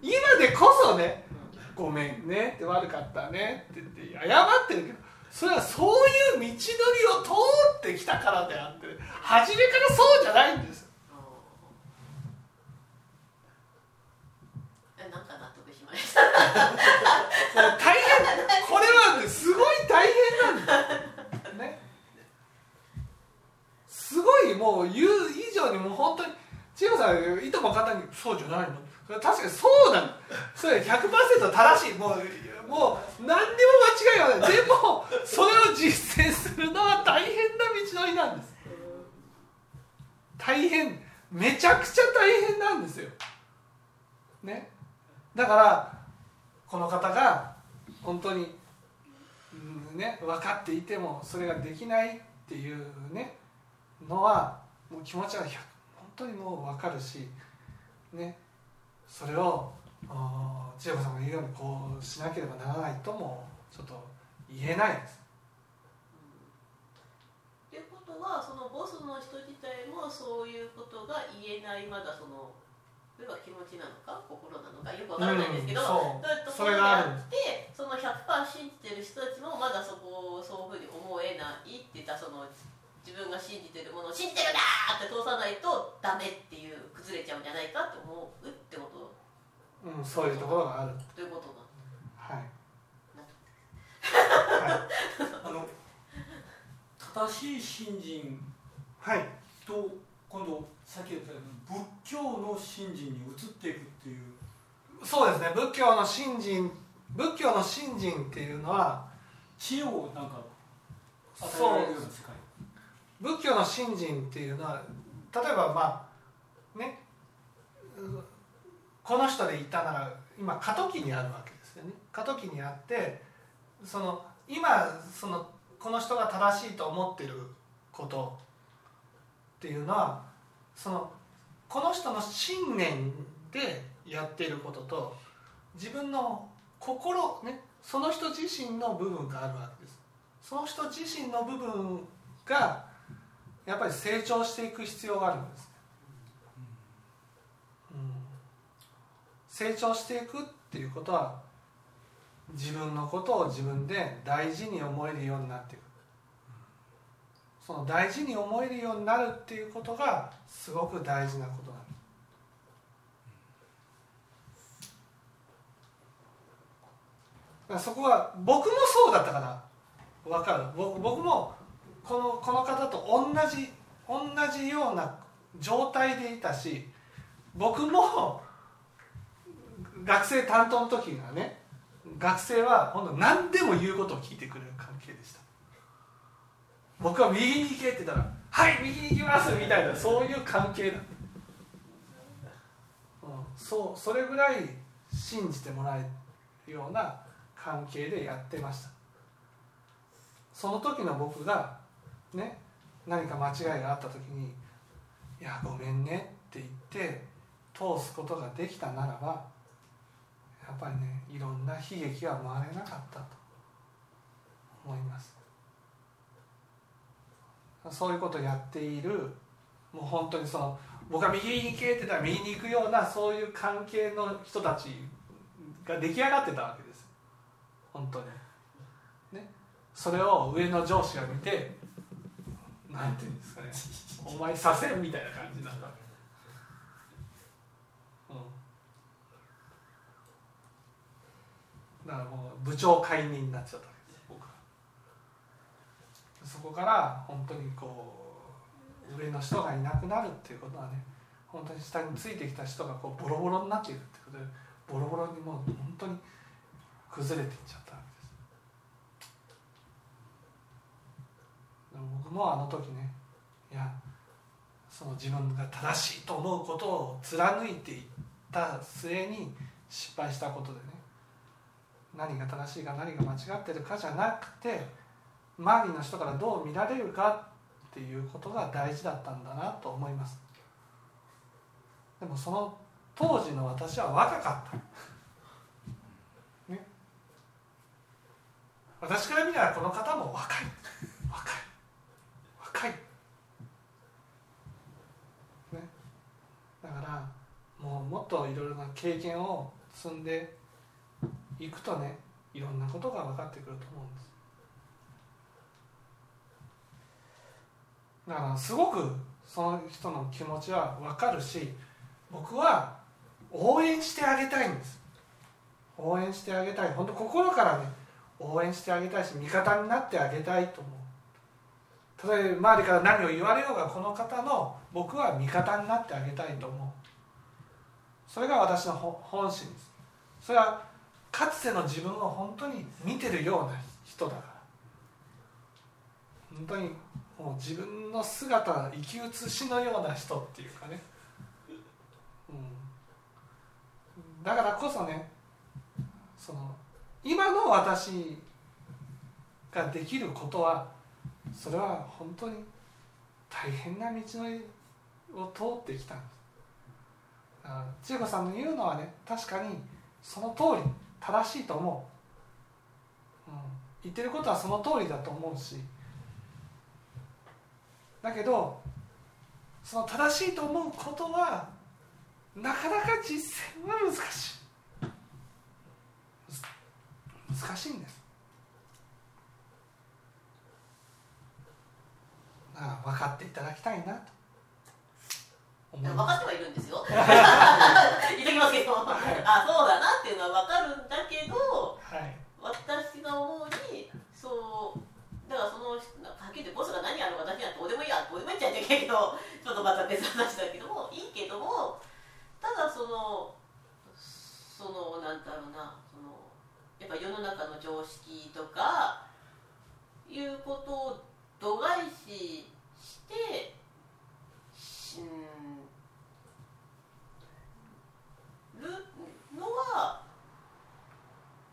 今でこそね「ごめんね」って悪かったねって言って謝ってるけどそれはそういう道のりを通ってきたからであって初めからそうじゃないんですなんか納得しました。大変これは、ね、すごい大変なんですね。すごいもう言う以上にもう本当に千代さんいとも簡単に「そうじゃないの?」確かにそうなのそれ100%正しい。もうもう何にも間違いはない。でもそれを実践するのは大変な道のりなんです。大変。めちゃくちゃ大変なんですよ。ね。だからこの方が本当に、ね、分かっていてもそれができないっていうねのはもう気持ちは本当にもう分かるしね。それを千代子さんが言うようにこうしなければならないともちょっと言えないです。と、うん、いうことはそのボスの人自体もそういうことが言えないまだその例えば気持ちなのか心なのかよくわからないんですけど、うん、そういうところがあってその100%信じてる人たちもまだそこをそういうふうに思えないって言ったその自分が信じてるものを信じてるんだって通さないとダメっていう崩れちゃうんじゃないかって思うってことうんそういうところがある。ということなはい、はい、あの正しい信心はい。と今度さっき言ったように仏教の信心に移っていくっていう。そうですね。仏教の信心仏教の信心っていうのは知恵をなんか与えられるような世界。仏教の信心っていうのは例えばまあねこの人でいたなら今過渡期にあるわけですよね。過渡期にあってその今そのこの人が正しいと思ってることっていうのはそのこの人の信念でやっていることと自分の心ねその人自身の部分があるわけです。その人自身の部分がやっぱり成長していく必要があるんです、うん、成長していくっていうことは自分のことを自分で大事に思えるようになっていく。その大事に思えるようになるっていうことがすごく大事なことなんです。そこは僕もそうだったから分かる？僕僕もこのこの方と同じ同じような状態でいたし僕も学生担当の時がね学生は本当何でも言うことを聞いてくれる関係でした。僕は右に行けって言ったら「はい右に行きます」みたいなそういう関係だ、うん、そうそれぐらい信じてもらえるような関係でやってました。その時の僕がね何か間違いがあった時に「いやごめんね」って言って通すことができたならばやっぱりねいろんな悲劇は回れなかったと思います。そういうことをやっているもう本当にその僕が右に行けって言ったら右に行くようなそういう関係の人たちが出来上がってたわけです。本当に。ね。それを上の上司が見てなんていうんですかね。お前させんみたいな感じなんだだからもう部長解任になっちゃったわけです僕は。そこから本当にこう上の人がいなくなるっていうことはね本当に下についてきた人がこうボロボロになっていくってことでボロボロにもう本当に崩れていっちゃったわけです僕もあの時ねいやその自分が正しいと思うことを貫いていった末に失敗したことでね何が正しいか何が間違ってるかじゃなくて周りの人からどう見られるかっていうことが大事だったんだなと思います。でもその当時の私は若かった、ね、私から見たらこの方も若い。若い。若い、ね、だからもうもっといろいろな経験を積んでいくとねいろんなことが分かってくると思うんです。だからすごくその人の気持ちは分かるし僕は応援してあげたいんです。応援してあげたい。本当心からね応援してあげたいし味方になってあげたいと思う。例えば周りから何を言われようがこの方の僕は味方になってあげたいと思う。それが私の本心です。それはかつての自分を本当に見てるような人だから。本当にもう自分の姿生き写しのような人っていうかね、うん、だからこそねその今の私ができることはそれは本当に大変な道のりを通ってきたんです。千恵子さんの言うのはね確かにその通り。正しいと思う、うん、言ってることはその通りだと思うし。だけどその正しいと思うことはなかなか実践は難しい。難しいんです。だから分かっていただきたいなと。分かってはいるんですよ。言っときますけど、はい、あそうだなっていうのは分かるんだけど、はい、私が思うにそうだからそのはっきり言ってボスが何やるのか私にはどうでもいいやどうでもいいっちゃいけないけど ちょっとまた別の話だけどもいいけどもただそのそのなんだろうなそのやっぱ世の中の常識とかいうことを度外視してうんるのは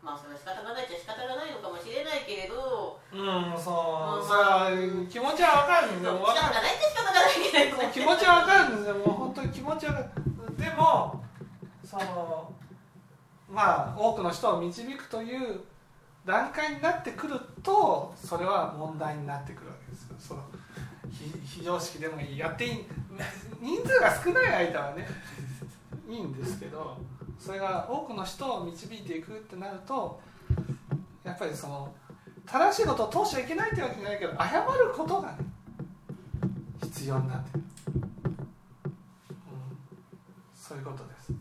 まあそれは仕方がないっちゃ仕方がないのかもしれないけれど。うんそう、さあ気持ちはわかるんですよ。仕方がないっちゃ仕方がないけど。気持ちはわかるんですよ。もう本当に気持ちはでもそのまあ多くの人を導くという段階になってくるとそれは問題になってくるわけですよ。その非常識でもいい。やっていい。人数が少ない間はねいいんですけどそれが多くの人を導いていくってなるとやっぱりその正しいことを通しちゃいけないってわけじゃないけど謝ることがね必要になってる、うん、そういうことです。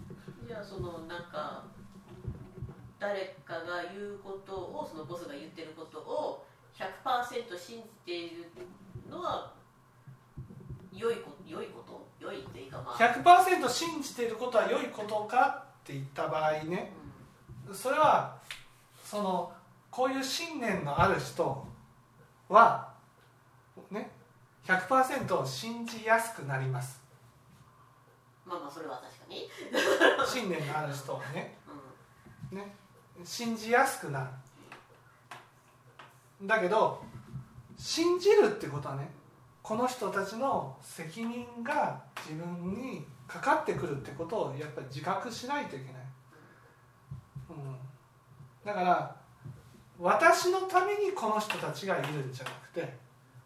じゃあそのなんか誰かが言うことをそのボスが言ってることを100%信じているのは良いこ良いこと良いっていうかまあ。100%信じていることは良いことかって言った場合ね、うん、それはそのこういう信念のある人はね100%信じやすくなります。まあまあそれは確かに。信念のある人はね。うん、ね信じやすくなる。だけど信じるってことはねこの人たちの責任が自分にかかってくるってことをやっぱり自覚しないといけない、うん、だから私のためにこの人たちがいるんじゃなくて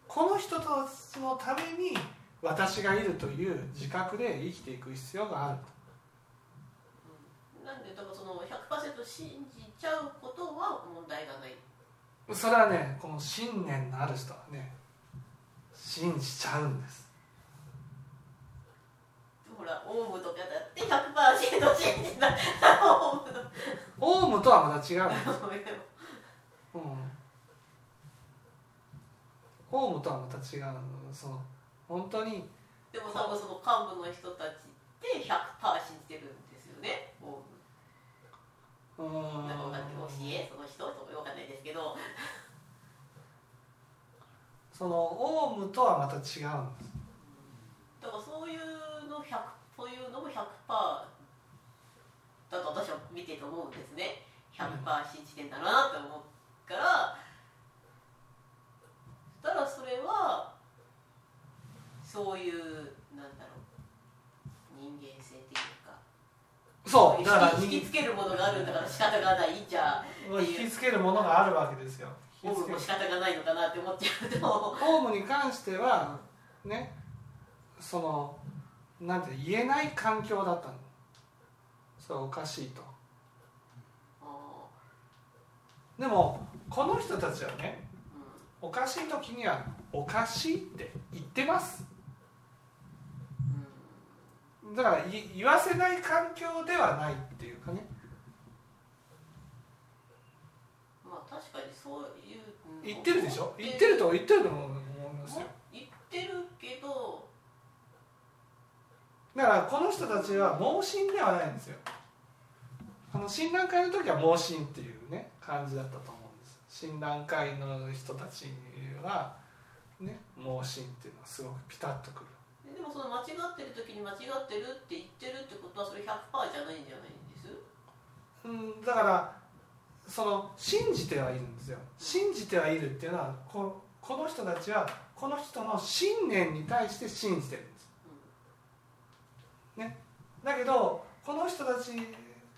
この人たちのために私がいるという自覚で生きていく必要があるなんでだからその100%信じちゃうことは問題がない。それはねこの信念のある人はね信じちゃうんです。ほらオウムとかだって100%信じないオウム。とはまた違うんですうん。オウムとはまた違うその本当に。でも多分その幹部の人たちって100%信じてるんですよねオウム。うん。なんか教えその人とか分かんないですけどそのオウムとはまた違うんです。だからそういうの100そういうのも100%だと私は見てて思うんですね。100%信じてんだなって思うから。たらそれはそういうなんだろう。人間性っていうか。そうだから引きつけるものがあるんだから仕方がないじゃ引きつけるものがあるわけですよホームも仕方がないのかなって思っちゃうとホームに関してはねそのなんて言えない環境だったの。それおかしいと。でもこの人たちはね、おかしい時にはおかしいって言ってます。だから言わせない環境ではないっていうかね。まあ確かにそう言ってるでしょ？言ってる。と言ってると思いますよ。言ってるけど。だからこの人たちは盲信ではないんですよ。あの診断会の時は盲信っていうね感じだったと思うんです。診断会の人たちはね盲信っていうのはすごくピタッとくる。でもその間違ってる時に間違ってるって言ってるってことはそれ100%じゃないんじゃないんです？うんだからその信じてはいるんですよ。信じてはいるっていうのはここの人たちはこの人の信念に対して信じてるんです、ね、だけどこの人たち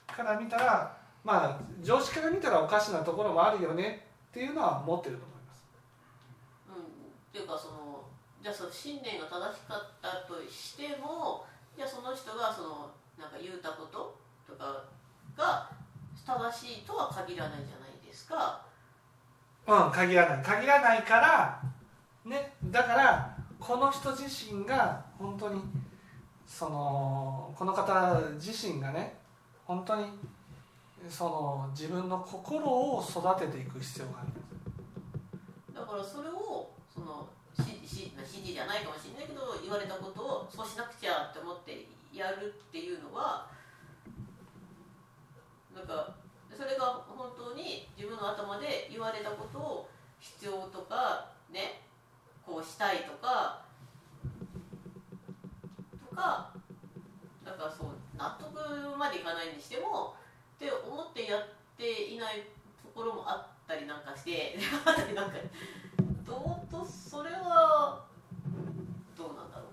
から見たらまあ常識から見たらおかしなところもあるよねっていうのは持ってると思います。うん、っていうかそのじゃあその信念が正しかったとしてもじゃあその人がそのなんか言うたこととかが正しいとは限らないじゃないですか。うん限らない限らないからねだからこの人自身が本当にそのこの方自身がね本当にその自分の心を育てていく必要がありますだからそれをその指示指示じゃないかもしれないけど言われたことをそうしなくちゃって思ってやるっていうのはなんかそれが本当に自分の頭で言われたことを必要とかねこうしたいとかとかなんかそう納得までいかないにしてもって思ってやっていないところもあったりなんかしてなんかどうとそれはどうなんだろ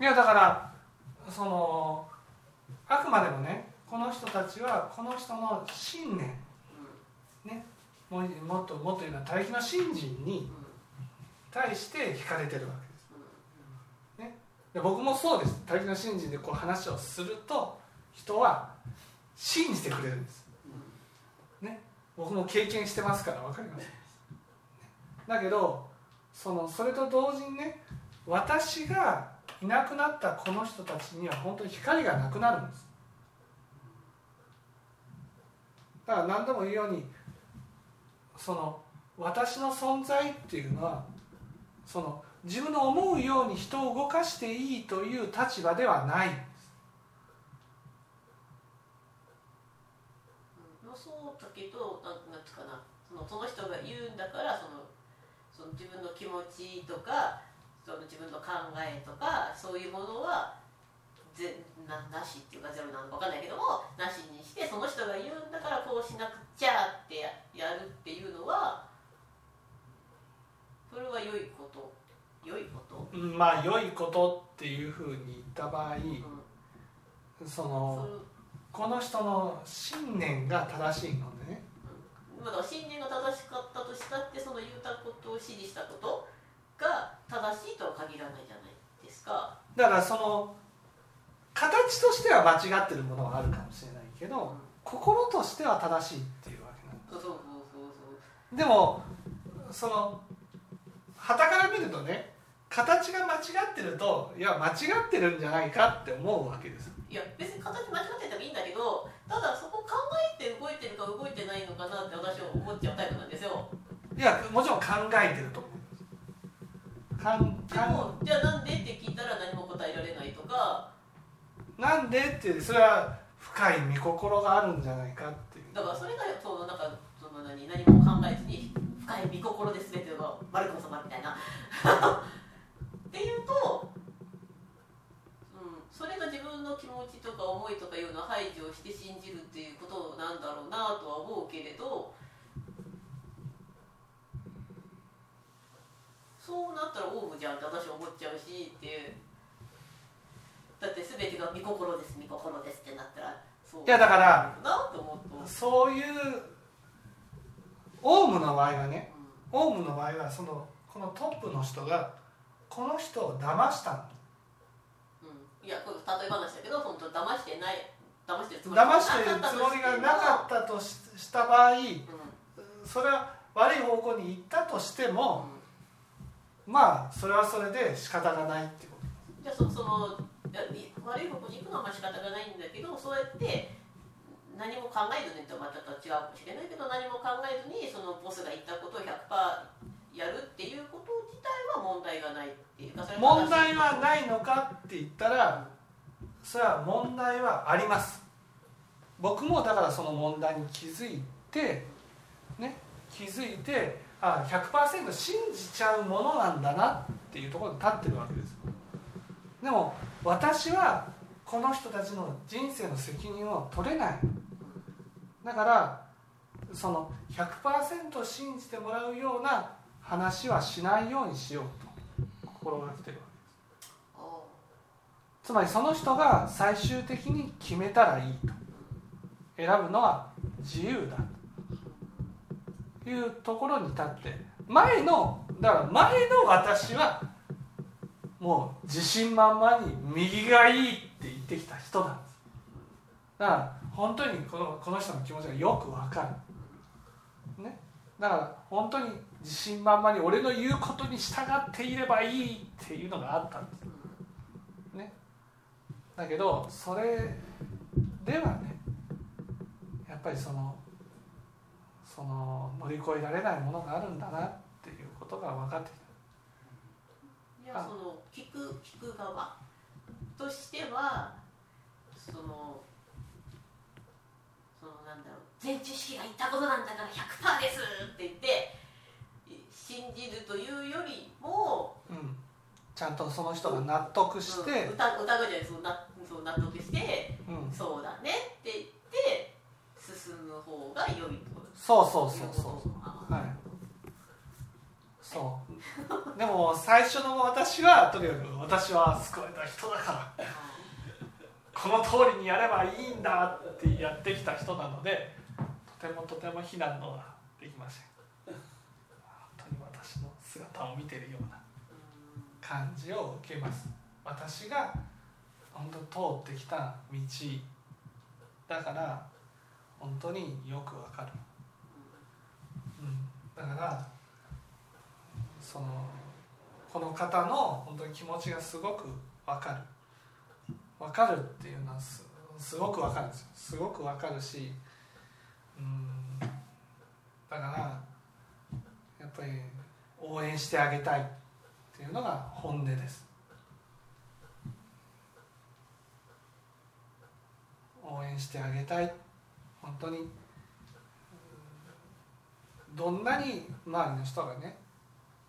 う。いやだからそのあくまでもねこの人たちはこの人の信念、ね、ももっともっと言うのは大気の信心に対して惹かれてるわけです。ね、で僕もそうです。大気の信心でこう話をすると人は信じてくれるんです。ね、僕も経験してますから分かります。だけどそのそれと同時にね私がいなくなったこの人たちには本当に光がなくなるんですだから何度も言うようにその私の存在っていうのはその自分の思うように人を動かしていいという立場ではない、そうだけどなんなんつかなそのその人が言うんだからそのその自分の気持ちとかその自分の考えとかそういうものはぜななしっていうかゼロなのか分かんないけどもなしにしてその人が言うんだからこうしなくちゃってやるっていうのはそれは良いこと。良いこと？まあ良いことっていうふうに言った場合、うん、そのこの人の信念が正しいのでね、うん、だから信念が正しかったとしたってその言ったことを指示したことが正しいとは限らないじゃないですか。だからその形としては間違ってるものはあるかもしれないけど、うん、心としては正しいっていうわけなんですそうそうそうそうでもそのはたから見るとね形が間違ってるといや間違ってるんじゃないかって思うわけです。いや別に形間違っててもいいんだけどただそこ考えて動いてるか動いてないのかなって私は思っちゃうタイプなんですよ。いやもちろん考えてると思う。かんでもじゃあなんでって聞いたら何も答えられないとかなんでってそれは深い見心があるんじゃないかっていう。だからそれがそのなんかその何何も考えずに深い見心で全てが丸く収まるみたいな。っていうと、うん、それが自分の気持ちとか思いとかいうのを排除して信じるっていうことなんだろうなとは思うけれどそうなったらオウムじゃんって私は思っちゃうしっていう。だって全てが見心です見心ですってなったらそう。いやだからなと思うとそういうオウムの場合はね、うん、オウムの場合はそのこのトップの人がこの人を騙したの、うん、いやこれ例え話だけど本当騙してない騙してるつもり騙してるつもりがなかったとした場合、うん、それは悪い方向に行ったとしても、うん、まあそれはそれで仕方がないってこと。じゃあそその悪い方向に行くのはまあ仕方がないんだけどそうやって何も考えずにとまた違うかもしれないけど何も考えずにそのボスが言ったことを100%やるっていうこと自体は問題がないっていうか問題はないのかって言ったらそれは問題はあります。僕もだからその問題に気づいてね気づいてあ100%信じちゃうものなんだなっていうところに立ってるわけですでも私はこの人たちの人生の責任を取れない。だからその100%信じてもらうような話はしないようにしようと心がけてるわけです。つまりその人が最終的に決めたらいいと。選ぶのは自由だというところに立って前のだから前の私はもう自信満々に右がいいって言ってきた人なんです。だから本当にこのこの人の気持ちがよくわかる、ね、だから本当に自信満々に俺の言うことに従っていればいいっていうのがあったんです、ね、だけどそれではねやっぱりそのその乗り越えられないものがあるんだなっていうことが分かってきた。いやその聞く聞く側としてはそのそのなんだろう全知識が言ったことなんだから100%ですって言って信じるというよりも、うん、ちゃんとその人が納得して、うん、疑うじゃないそうなそう納得して、うん、そうだねって言って進む方が良いと。そうそうそうそう。はいそう。でも最初の私はとにかく私は救われた人だから。この通りにやればいいんだってやってきた人なのでとてもとても非難のができません。本当に私の姿を見てるような感じを受けます。私が本当通ってきた道だから本当によくわかる。うん。だからそのこの方の本当に気持ちがすごく分かる。分かるっていうのはすごく分かるんですよ。すごく分かるしうんだからやっぱり応援してあげたいっていうのが本音です。応援してあげたい。本当に。どんなに周りの人がね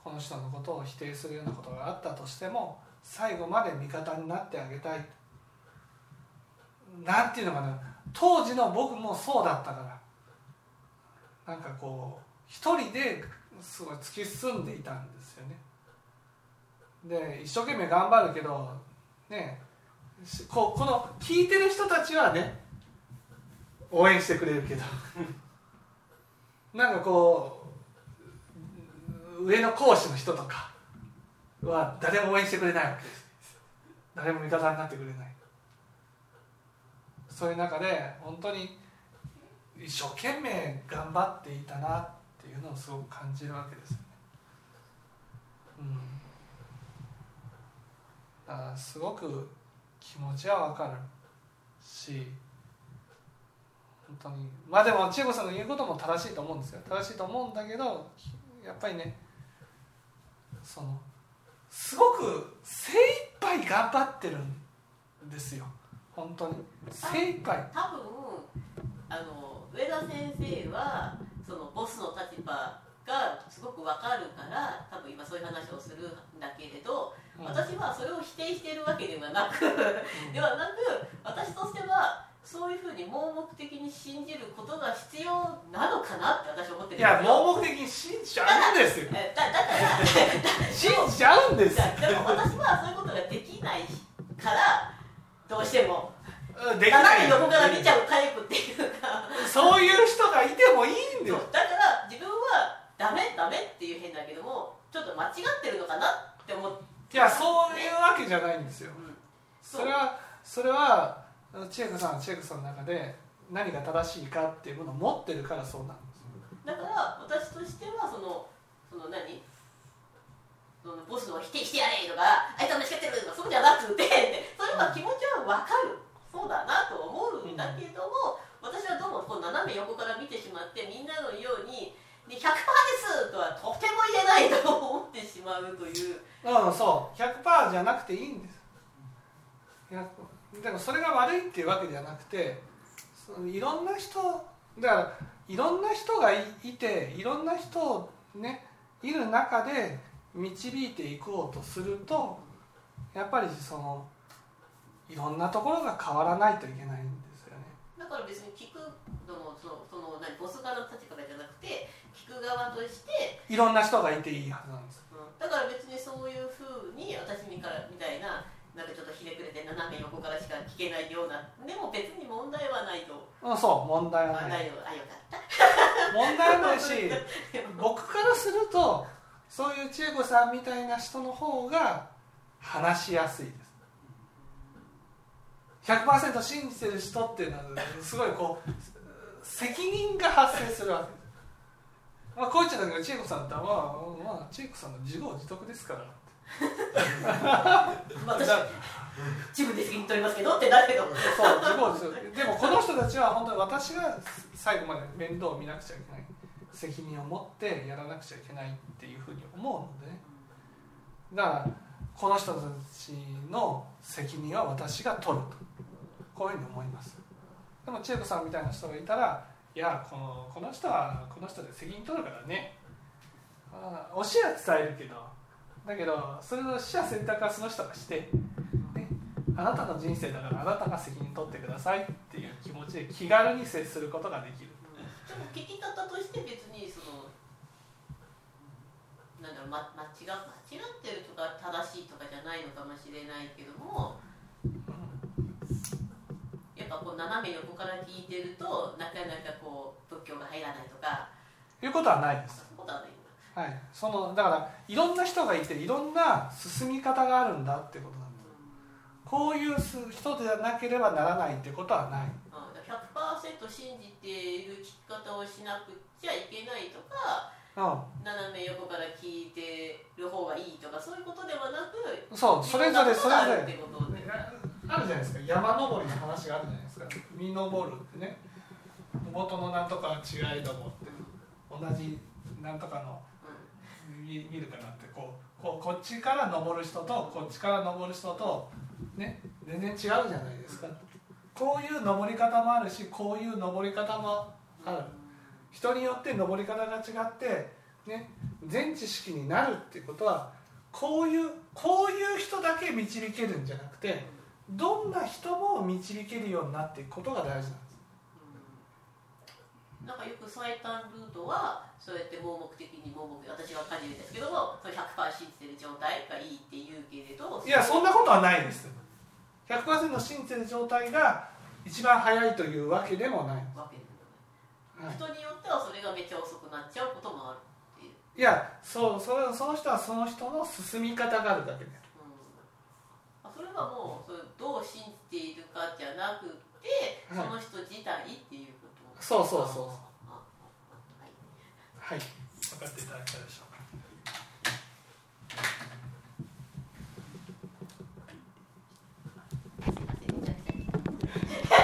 この人のことを否定するようなことがあったとしても最後まで味方になってあげたい。なんていうのかな。当時の僕もそうだったから。なんかこう一人ですごい突き進んでいたんですよね。で一生懸命頑張るけどねここの聞いてる人たちはね応援してくれるけど。なんかこう上の講師の人とかは誰も応援してくれないわけです。誰も味方になってくれない。そういう中で本当に一生懸命頑張っていたなっていうのをすごく感じるわけですよね。うん、だからすごく気持ちはわかるし本当に。まあでも千恵子さんの言うことも正しいと思うんですよ。正しいと思うんだけどやっぱりねそのすごく精一杯頑張ってるんですよ。本当に。精一杯。多分あの上田先生はそのボスの立場がすごく分かるから多分今そういう話をするんだけれど、うん、私はそれを否定しているわけではなくではなく私としてはそういうふうに盲目的に信じることが必要なのかなって私は思ってるいや盲目的に信じちゃうんですよ。だだから信じちゃうんですでも私はそういうことができないからどうしても。できない。横から見ちゃうタイプっていうか。そういう人がいてもいいんだよだから自分はダメダメっていう変だけどもちょっと間違ってるのかなって思っていやそういうわけじゃないんですよ、うん、それはそれは千恵子さん千恵子さんの中で何が正しいかっていうものを持ってるからそうなんですだから私としてはそのその何？そのボスの否定してやれとかあいつは間違ってるとかそうじゃなくてそれは気持ちは分かる。そうだなと思うんだけども、私はどうもこう斜め横から見てしまってみんなのように100%ですとはとても言えないと思ってしまうという。うんそう。100%じゃなくていいんですでもそれが悪いっていうわけではなくていろんな人だからいろんな人がいていろんな人ねいる中で導いていこうとするとやっぱりそのいろんなところが変わらないといけないんですよね。だから別に聞くのもそのその何ボス側の立場じゃなくて聞く側としていろんな人がいていいはずなんです、うん、だから別にそういうふうに私みからみたいななんかちょっとひねくれて斜め横からしか聞けないようなでも別に問題はないと。あそう問題はない。あよかった問題はないし僕からするとそういう千恵子さんみたいな人の方が話しやすいです。100%信じてる人っていうのはすごいこう責任が発生するわけです、まあ、こう言っちゃだけど千恵子さんってまあ、まあ、千恵子さんの自業自得ですから 私自分で責任取りますけどってなるけど。そう自業自得でもこの人たちは本当に私が最後まで面倒を見なくちゃいけない責任を持ってやらなくちゃいけないっていうふうに思うので。ねだからこの人たちの責任は私が取ると。こういうふうに思います。でも千恵子さんみたいな人がいたらいやこのこの人はこの人で責任取るからね。あ教えは伝えるけど。だけどそれの死者選択はその人がして、ね、あなたの人生だからあなたが責任取ってくださいっていう気持ちで気軽に接することができる。でも聞き方として別にそのなんだろう、ま、間違間違ってるとか正しいとかじゃないのかもしれないけどもやっぱこう斜め横から聞いてるとなかなかこう仏教が入らないとか。いうことはないです。ことはないはい、そのだからいろんな人がいていろんな進み方があるんだってことなんですこういう人でなければならないってことはない。100%信じている聞き方をしなくちゃいけないとか斜め横から聞いてる方がいいとかそういうことではなくそうそれぞれそれぞれ。あるってことで。あるじゃないですか。山登りの話があるじゃないですか。見登るってね。元のなんとかは違いどもって。同じなんとかの見見るかなってこうこうこっちから登る人とこっちから登る人とね全然違うじゃないですか。こういう登り方もあるしこういう登り方もある。人によって登り方が違ってね全知識になるっていうことはこういうこういう人だけ導けるんじゃなくてどんな人も導けるようになっていくことが大事なんです。なんかよく最短ルートはそうやって盲目的に盲目私は感じるんですけどもその100%信じてる状態がいいって言うけれどいやそんなことはないです100%信じてる状態が一番早いというわけでもない。わけでもない、人によってはそれがめっちゃ遅くなっちゃうこともあるっていう。いやそうそれその人はその人の進み方があるだけで、うん、それはもうそれどう信じているかじゃなくて、その人自体っていうそうそうそう。はい、分かっていただけたでしょう。